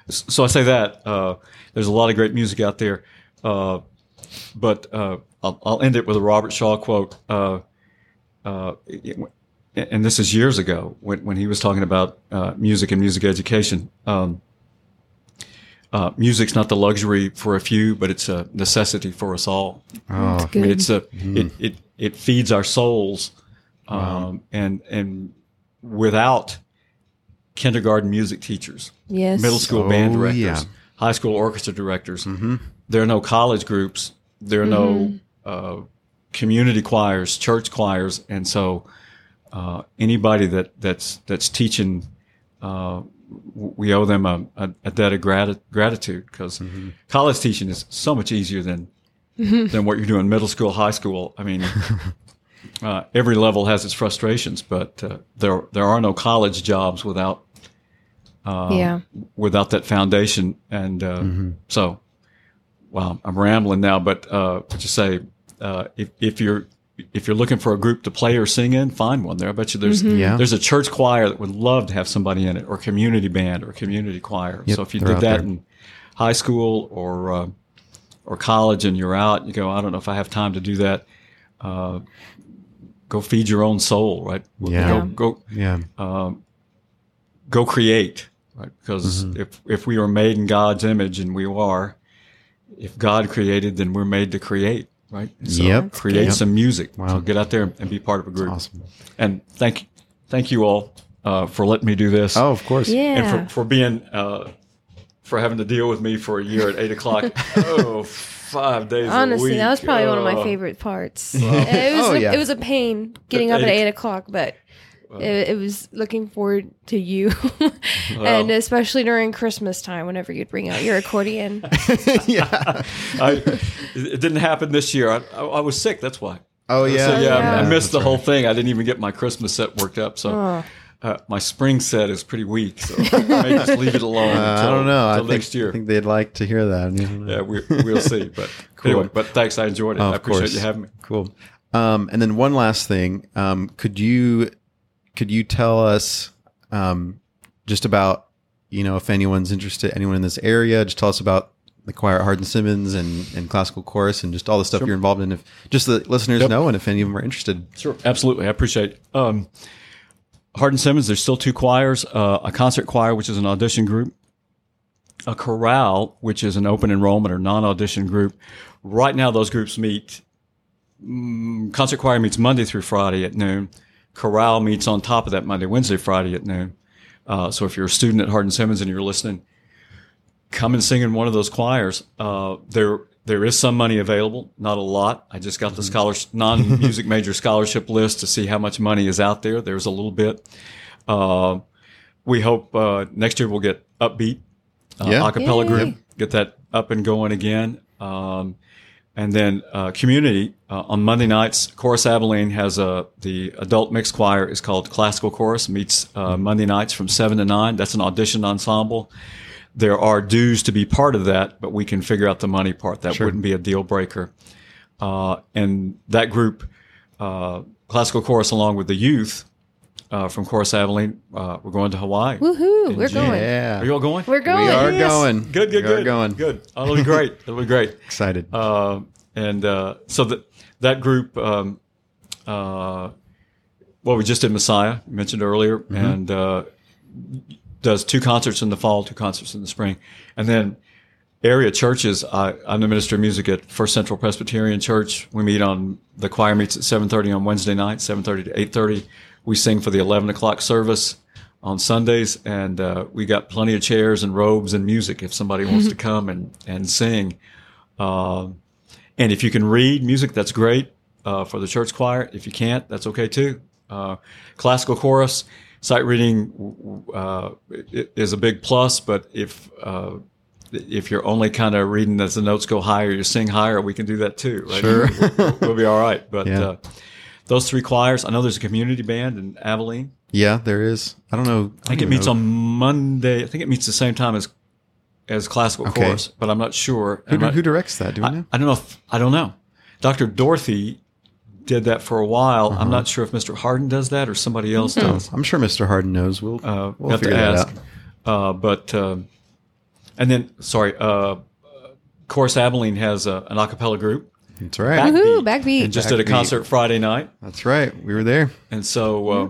Speaker 3: so I say that uh, there's a lot of great music out there, uh, but uh, I'll, I'll end it with a Robert Shaw quote. Uh, uh, it- and this is years ago when, when he was talking about uh, music and music education. Um, uh, music's not the luxury for a few, but it's a necessity for us all.
Speaker 2: Oh,
Speaker 3: I mean, it's a it, it it feeds our souls, um, and and without kindergarten music teachers,
Speaker 1: yes.
Speaker 3: middle school band
Speaker 2: Oh,
Speaker 3: directors,
Speaker 2: yeah.
Speaker 3: high school orchestra directors, there are no college groups, there are no uh, community choirs, church choirs, and so uh, anybody that that's that's teaching uh, we owe them a, a, a debt of grati- gratitude because
Speaker 2: Mm-hmm.
Speaker 3: college teaching is so much easier than [laughs] than what you're doing middle school, high school. I mean, [laughs] uh, every level has its frustrations, but uh, there there are no college jobs without
Speaker 1: yeah.
Speaker 3: without that foundation. And uh, so, well, I'm rambling now, but uh, what you say, uh, if, if you're if you're looking for a group to play or sing in, find one there. I bet you there's
Speaker 2: Yeah.
Speaker 3: there's a church choir that would love to have somebody in it, or community band, or community choir.
Speaker 2: Yep,
Speaker 3: so if you did that
Speaker 2: there.
Speaker 3: in high school or uh, or college, and you're out, you go, I don't know if I have time to do that. Uh, go feed your own soul, right?
Speaker 2: Yeah.
Speaker 3: Go, go
Speaker 2: Yeah.
Speaker 3: go create, right? Because
Speaker 2: Mm-hmm.
Speaker 3: if if we are made in God's image, and we are, if God created, then we're made to create, right? So
Speaker 2: Yep.
Speaker 3: create
Speaker 2: Yep.
Speaker 3: some music.
Speaker 2: Wow.
Speaker 3: So get out there and be part of a group.
Speaker 2: Awesome.
Speaker 3: And thank thank you all uh, for letting me do this.
Speaker 2: Oh, of course.
Speaker 1: Yeah.
Speaker 3: And for, for being uh, for having to deal with me for a year at eight o'clock. [laughs] oh, five days. a
Speaker 1: Honestly,
Speaker 3: week.
Speaker 1: that was probably one of my
Speaker 3: Oh.
Speaker 1: favorite parts. it was
Speaker 2: Oh,
Speaker 1: a,
Speaker 2: yeah.
Speaker 1: it was a pain getting up at
Speaker 3: eight-
Speaker 1: eight o'clock, but it, it was looking forward to you, [laughs] and especially during Christmas time, whenever you'd bring out your accordion. [laughs]
Speaker 2: yeah. [laughs]
Speaker 3: I, it it didn't happen this year. I, I, I was sick. That's why.
Speaker 2: Oh yeah.
Speaker 3: So yeah, I
Speaker 1: yeah.
Speaker 3: missed the whole thing. I didn't even get my Christmas set worked up. So
Speaker 1: Oh.
Speaker 3: uh, my spring set is pretty weak. So I may just leave it alone.
Speaker 2: Uh, I don't know. I think,
Speaker 3: next year.
Speaker 2: I think they'd like to hear that. I know.
Speaker 3: yeah, we, we'll see. But anyway, but thanks. I enjoyed it.
Speaker 2: Oh,
Speaker 3: I
Speaker 2: of
Speaker 3: appreciate
Speaker 2: course.
Speaker 3: you having me.
Speaker 2: Cool. Um, and then one last thing, um, could you could you tell us um, just about you know if anyone's interested, anyone in this area, just tell us about the choir at Hardin Simmons and, and classical chorus and just all the stuff you're involved in. If just the listeners
Speaker 3: Yep.
Speaker 2: know, and if any of them are interested.
Speaker 3: Sure, absolutely. I appreciate it. Um, Hardin Simmons, there's still two choirs uh, a concert choir, which is an audition group, a chorale, which is an open enrollment or non audition group. Right now, those groups meet. mm, concert choir meets Monday through Friday at noon. Chorale meets on top of that Monday, Wednesday, Friday at noon. Uh, so if you're a student at Hardin Simmons and you're listening, come and sing in one of those choirs. Uh, there, there is some money available, not a lot. I just got the scholarship, non-music major scholarship list to see how much money is out there. There's a little bit. Uh, we hope uh, next year we'll get upbeat uh,
Speaker 2: Yeah.
Speaker 3: a cappella
Speaker 1: Yay.
Speaker 3: group, get that up and going again. Um, and then uh, community uh, on Monday nights, Chorus Abilene has a the adult mixed choir is called Classical Chorus. Meets uh, Monday nights from seven to nine. That's an audition ensemble. There are dues to be part of that, but we can figure out the money part. That wouldn't be a deal breaker. Uh, and that group, uh, Classical Chorus, along with the youth uh, from Chorus Abilene, uh, we're going to Hawaii.
Speaker 1: Woohoo! We're going.
Speaker 2: Yeah.
Speaker 3: Are you all going?
Speaker 1: We're going.
Speaker 2: We are
Speaker 1: Yes.
Speaker 2: going.
Speaker 3: Good, good,
Speaker 2: We are
Speaker 3: good.
Speaker 2: going.
Speaker 3: Good. Oh, it'll be great. [laughs] It'll be great.
Speaker 2: Excited.
Speaker 3: Uh, and uh, so that that group, um, uh, well, we just did Messiah, you mentioned earlier,
Speaker 2: Mm-hmm.
Speaker 3: and uh, does two concerts in the fall, two concerts in the spring, and then area churches. I, I'm the minister of music at First Central Presbyterian Church. We meet on the choir meets at 7:30 on Wednesday night, 7:30 to 8:30. We sing for the 11 o'clock service on Sundays, and uh, we got plenty of chairs and robes and music if somebody wants to [laughs] come and and sing. Uh, and if you can read music, that's great uh, for the church choir. If you can't, that's okay too. Uh, classical chorus, sight reading uh, is a big plus, but if uh, if you're only kind of reading as the notes go higher, you sing higher, we can do that too, right?
Speaker 2: Sure.
Speaker 3: we'll, we'll be all right. But
Speaker 2: Yeah.
Speaker 3: Uh, those three choirs, I know there's a community band in Abilene.
Speaker 2: yeah, there is. I don't know.
Speaker 3: I think it meets on Monday. I think it meets the same time as as classical
Speaker 2: Okay.
Speaker 3: chorus, but I'm not sure.
Speaker 2: Who,
Speaker 3: not-
Speaker 2: who directs that? Do we
Speaker 3: I,
Speaker 2: know?
Speaker 3: I don't know. If, I don't know. Dr. Dorothy did that for a while.
Speaker 2: Uh-huh.
Speaker 3: I'm not sure if Mr. Harden does that or somebody else does.
Speaker 2: I'm sure Mr. Harden knows. We'll
Speaker 3: Uh,
Speaker 2: we'll
Speaker 3: have to ask. Uh, but um, and then sorry, uh, Chorus Abilene has a, an a cappella group.
Speaker 2: That's right.
Speaker 1: Woohoo! Backbeat.
Speaker 3: And just did a concert Friday night.
Speaker 2: That's right. We were there.
Speaker 3: And so, uh,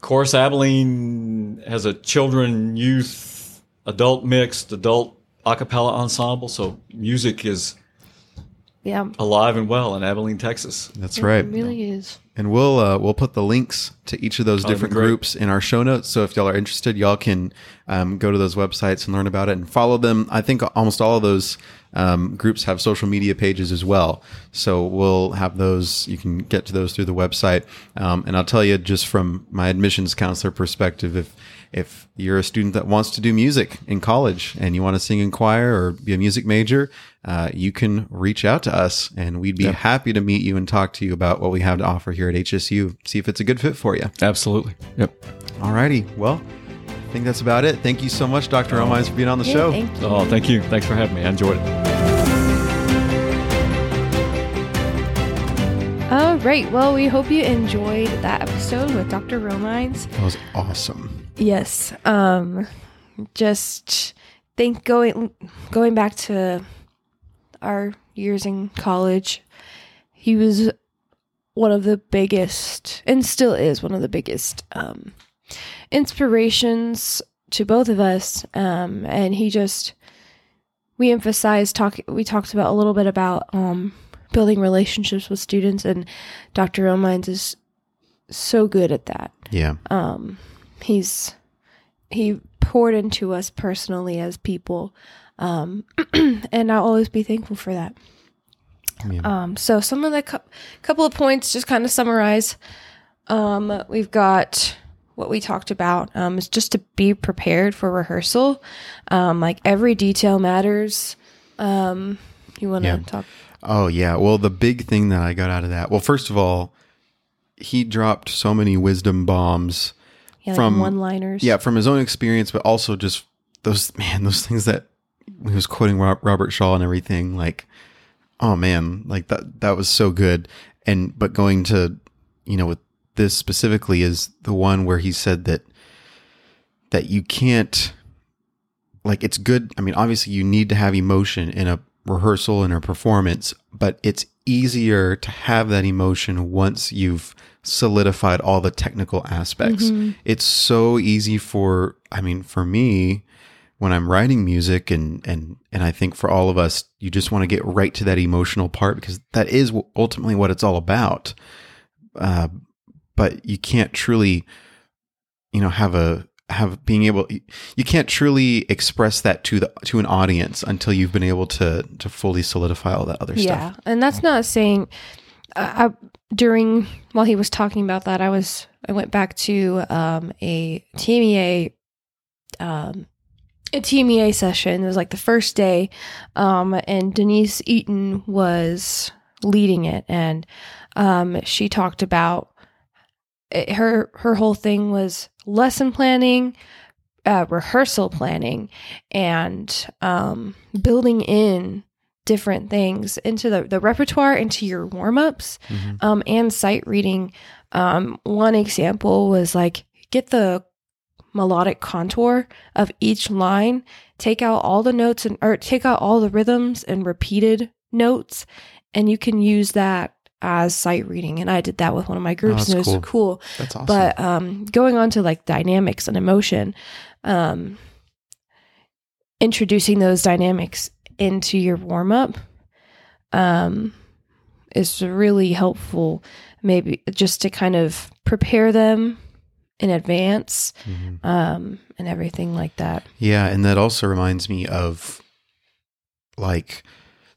Speaker 3: Chorus Abilene has a children, youth, adult mixed, adult a cappella ensemble. So music is
Speaker 1: Yeah.
Speaker 3: alive and well in Abilene, Texas.
Speaker 2: That's right.
Speaker 1: It really is.
Speaker 2: And we'll uh, we'll put the links to each of those
Speaker 3: that'd
Speaker 2: different groups in our show notes. So if y'all are interested, y'all can um, go to those websites and learn about it and follow them. I think almost all of those um, groups have social media pages as well. So we'll have those. You can get to those through the website. Um, and I'll tell you, just from my admissions counselor perspective, if if you're a student that wants to do music in college and you want to sing in choir or be a music major, uh, you can reach out to us and we'd be happy to meet you and talk to you about what we have to offer here at HSU. See if it's a good fit for you.
Speaker 3: Absolutely. Yep.
Speaker 2: Alrighty. Well, I think that's about it. Thank you so much, Dr. Romines, for being on the
Speaker 1: Yeah,
Speaker 2: show.
Speaker 1: thank you.
Speaker 3: Oh, thank you. Thanks for having me. I enjoyed it.
Speaker 1: All right. Well, we hope you enjoyed that episode with Dr. Romines.
Speaker 2: that was awesome.
Speaker 1: Yes. Um just think going going back to our years in college, he was one of the biggest and still is one of the biggest um inspirations to both of us. Um and he just we emphasized talk we talked about a little bit about um building relationships with students and Dr. Romines is so good at that
Speaker 2: Yeah.
Speaker 1: um he's he poured into us personally as people um [clears throat] and i'll always be thankful for that
Speaker 2: Yeah.
Speaker 1: um so some of the cou- couple of points just kind of summarize um we've got what we talked about um is just to be prepared for rehearsal um like every detail matters um you want to
Speaker 2: Yeah.
Speaker 1: talk
Speaker 2: Oh yeah. Well, the big thing that I got out of that. Well, first of all, he dropped so many wisdom bombs.
Speaker 1: Yeah,
Speaker 2: From-
Speaker 1: one liners
Speaker 2: Yeah, from his own experience, but also just those man, those things that he was quoting Robert Shaw and everything. Like, oh man, like that that was so good. And but going to, you know, with this specifically is the one where he said that that you can't like it's good. I mean, obviously you need to have emotion in a rehearsal and a performance, but it's easier to have that emotion once you've solidified all the technical aspects. It's so easy for I mean, for me when I'm writing music and and and I think for all of us, you just want to get right to that emotional part because that is ultimately what it's all about. Uh, but you can't truly, you know, have a have being able you can't truly express that to the to an audience until you've been able to to fully solidify all that other
Speaker 1: yeah
Speaker 2: stuff.
Speaker 1: Yeah, and that's not saying I, during while he was talking about that i was i went back to um a tmea um a tmea session. It was like the first day um and denise eaton was leading it. And um she talked about it, her her whole thing was lesson planning uh, rehearsal planning and um, building in different things into the, the repertoire into your warm-ups
Speaker 2: Mhm.
Speaker 1: um, and sight reading um, one example was like get the melodic contour of each line take out all the notes and or take out all the rhythms and repeated notes and you can use that as sight reading and i did that with one of my groups
Speaker 2: that's
Speaker 1: and it was
Speaker 2: cool.
Speaker 1: cool
Speaker 2: That's awesome.
Speaker 1: but um, going on to like dynamics and emotion, um, introducing those dynamics into your warm up um, is really helpful. Maybe just to kind of prepare them in advance
Speaker 2: Mhm.
Speaker 1: um, and everything like that.
Speaker 2: Yeah, and that also reminds me of like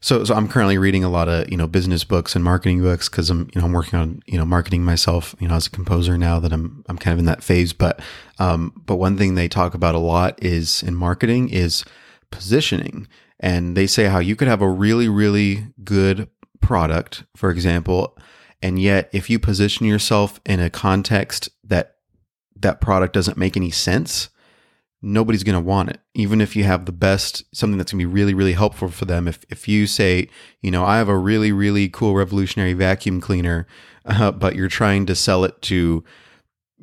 Speaker 2: so so I'm currently reading a lot of, you know, business books and marketing books cuz I'm, you know, I'm working on, you know, marketing myself, you know, as a composer now that I'm I'm kind of in that phase, but um but one thing they talk about a lot is in marketing is positioning. And they say how you could have a really really good product, for example, and yet if you position yourself in a context that that product doesn't make any sense, nobody's going to want it. Even if you have the best something that's going to be really really helpful for them. If if you say you know i have a really really cool revolutionary vacuum cleaner uh, but you're trying to sell it to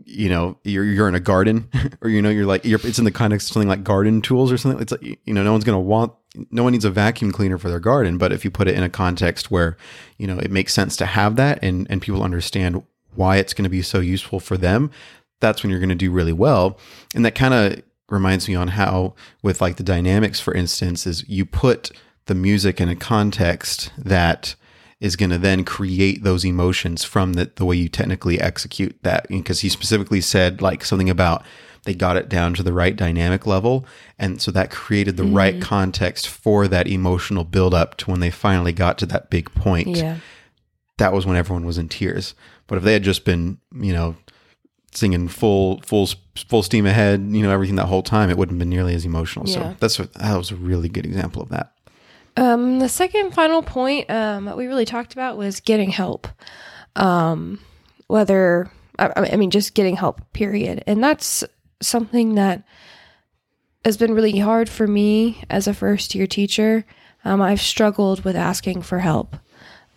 Speaker 2: you know you're you're in a garden [laughs] or you know you're like you're it's in the context of something like garden tools or something it's like you know no one's going to want no one needs a vacuum cleaner for their garden but if you put it in a context where you know it makes sense to have that and and people understand why it's going to be so useful for them that's when you're going to do really well. And that kind of reminds me on how with like the dynamics for instance is you put the music in a context that is going to then create those emotions from the, the way you technically execute that. Because he specifically said like something about they got it down to the right dynamic level and so that created the right context for that emotional buildup to when they finally got to that big point
Speaker 1: Yeah.
Speaker 2: that was when everyone was in tears. But if they had just been, you know, singing full full full steam ahead, you know, everything that whole time, it wouldn't have been nearly as emotional.
Speaker 1: Yeah.
Speaker 2: So that's what, that was a really good example of that.
Speaker 1: Um, the second final point um, that we really talked about was getting help. Um, whether I, I mean, just getting help, period, and that's something that has been really hard for me as a first year teacher. Um, I've struggled with asking for help.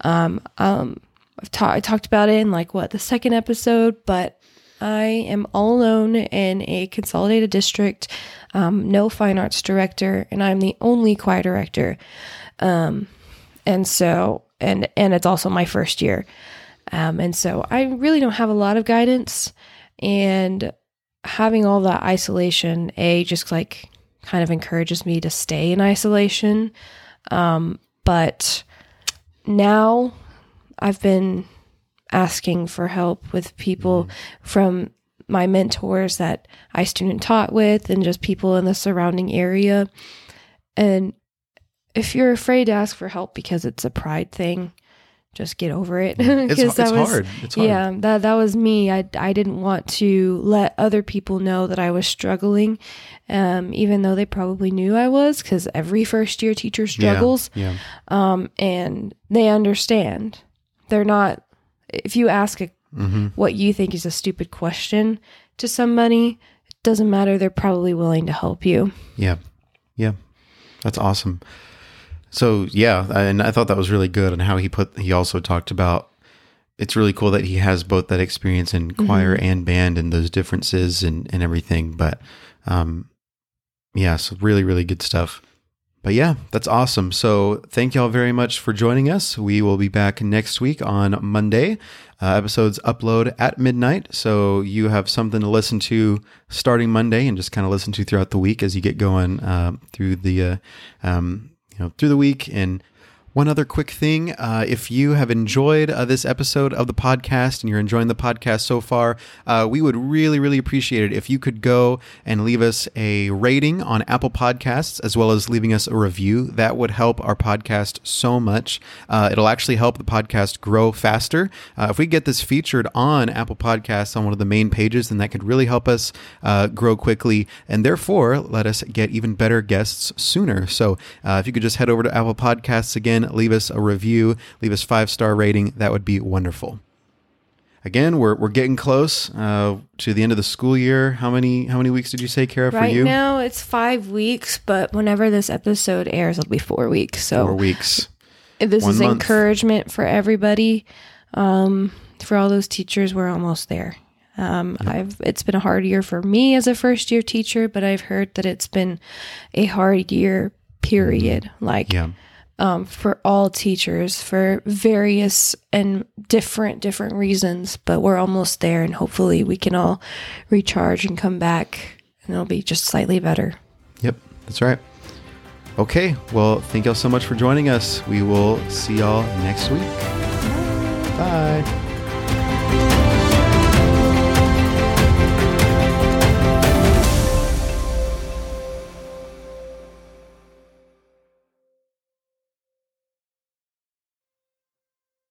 Speaker 1: Um, um, I've ta- I talked about it in like what the second episode, but I am all alone in a consolidated district, um, no fine arts director, and I'm the only choir director. Um, and so, and and it's also my first year, um, and so I really don't have a lot of guidance, and having all that isolation, a just like kind of encourages me to stay in isolation. Um, but now I've been asking for help with people from my mentors that I student taught with and just people in the surrounding area. And if you're afraid to ask for help because it's a pride thing, just get over it. [laughs]
Speaker 2: It's, it's
Speaker 1: that was-
Speaker 2: hard. It's hard.
Speaker 1: yeah, that that was me. I I didn't want to let other people know that I was struggling, um, even though they probably knew I was, because every first year teacher struggles,
Speaker 2: Yeah.
Speaker 1: um, and they understand. They're not. If you ask a,
Speaker 2: hmm
Speaker 1: what you think is a stupid question to somebody, it doesn't matter. They're probably willing to help you.
Speaker 2: Yeah. Yeah. That's awesome. So yeah, and I thought that was really good and how he put he also talked about it's really cool that he has both that experience in choir and band and those differences and, and everything. But um yeah, so really, really good stuff. But yeah, that's awesome. So thank y'all very much for joining us. We will be back next week on Monday. Uh, episodes upload at midnight, so you have something to listen to starting Monday and just kind of listen to throughout the week as you get going uh, through the uh, um, you know through the week. And one other quick thing: uh, if you have enjoyed uh, this episode of the podcast and you're enjoying the podcast so far, uh, we would really, really appreciate it if you could go and leave us a rating on Apple Podcasts as well as leaving us a review. That would help our podcast so much. Uh, it'll actually help the podcast grow faster. Uh, if we get this featured on Apple Podcasts on one of the main pages, then that could really help us uh, grow quickly and therefore let us get even better guests sooner. So if you could just head over to Apple Podcasts again, leave us a review, leave us five star rating, that would be wonderful. Again, we're, we're getting close uh, to the end of the school year. How many how many weeks did you say, Kara, for
Speaker 1: Right
Speaker 2: you?
Speaker 1: now, it's five weeks, but whenever this episode airs, it'll be four weeks. So
Speaker 2: Four weeks.
Speaker 1: this
Speaker 2: One
Speaker 1: is
Speaker 2: month.
Speaker 1: encouragement for everybody um, for all those teachers we're almost there um, i've it's been a hard year for me as a first year teacher but i've heard that it's been a hard year period like
Speaker 2: Mm-hmm. Yeah.
Speaker 1: Um, for all teachers for various and different different reasons but we're almost there and hopefully we can all recharge and come back and it'll be just slightly better
Speaker 2: Yep, that's right. Okay, well, thank y'all so much for joining us. We will see y'all next week. Bye.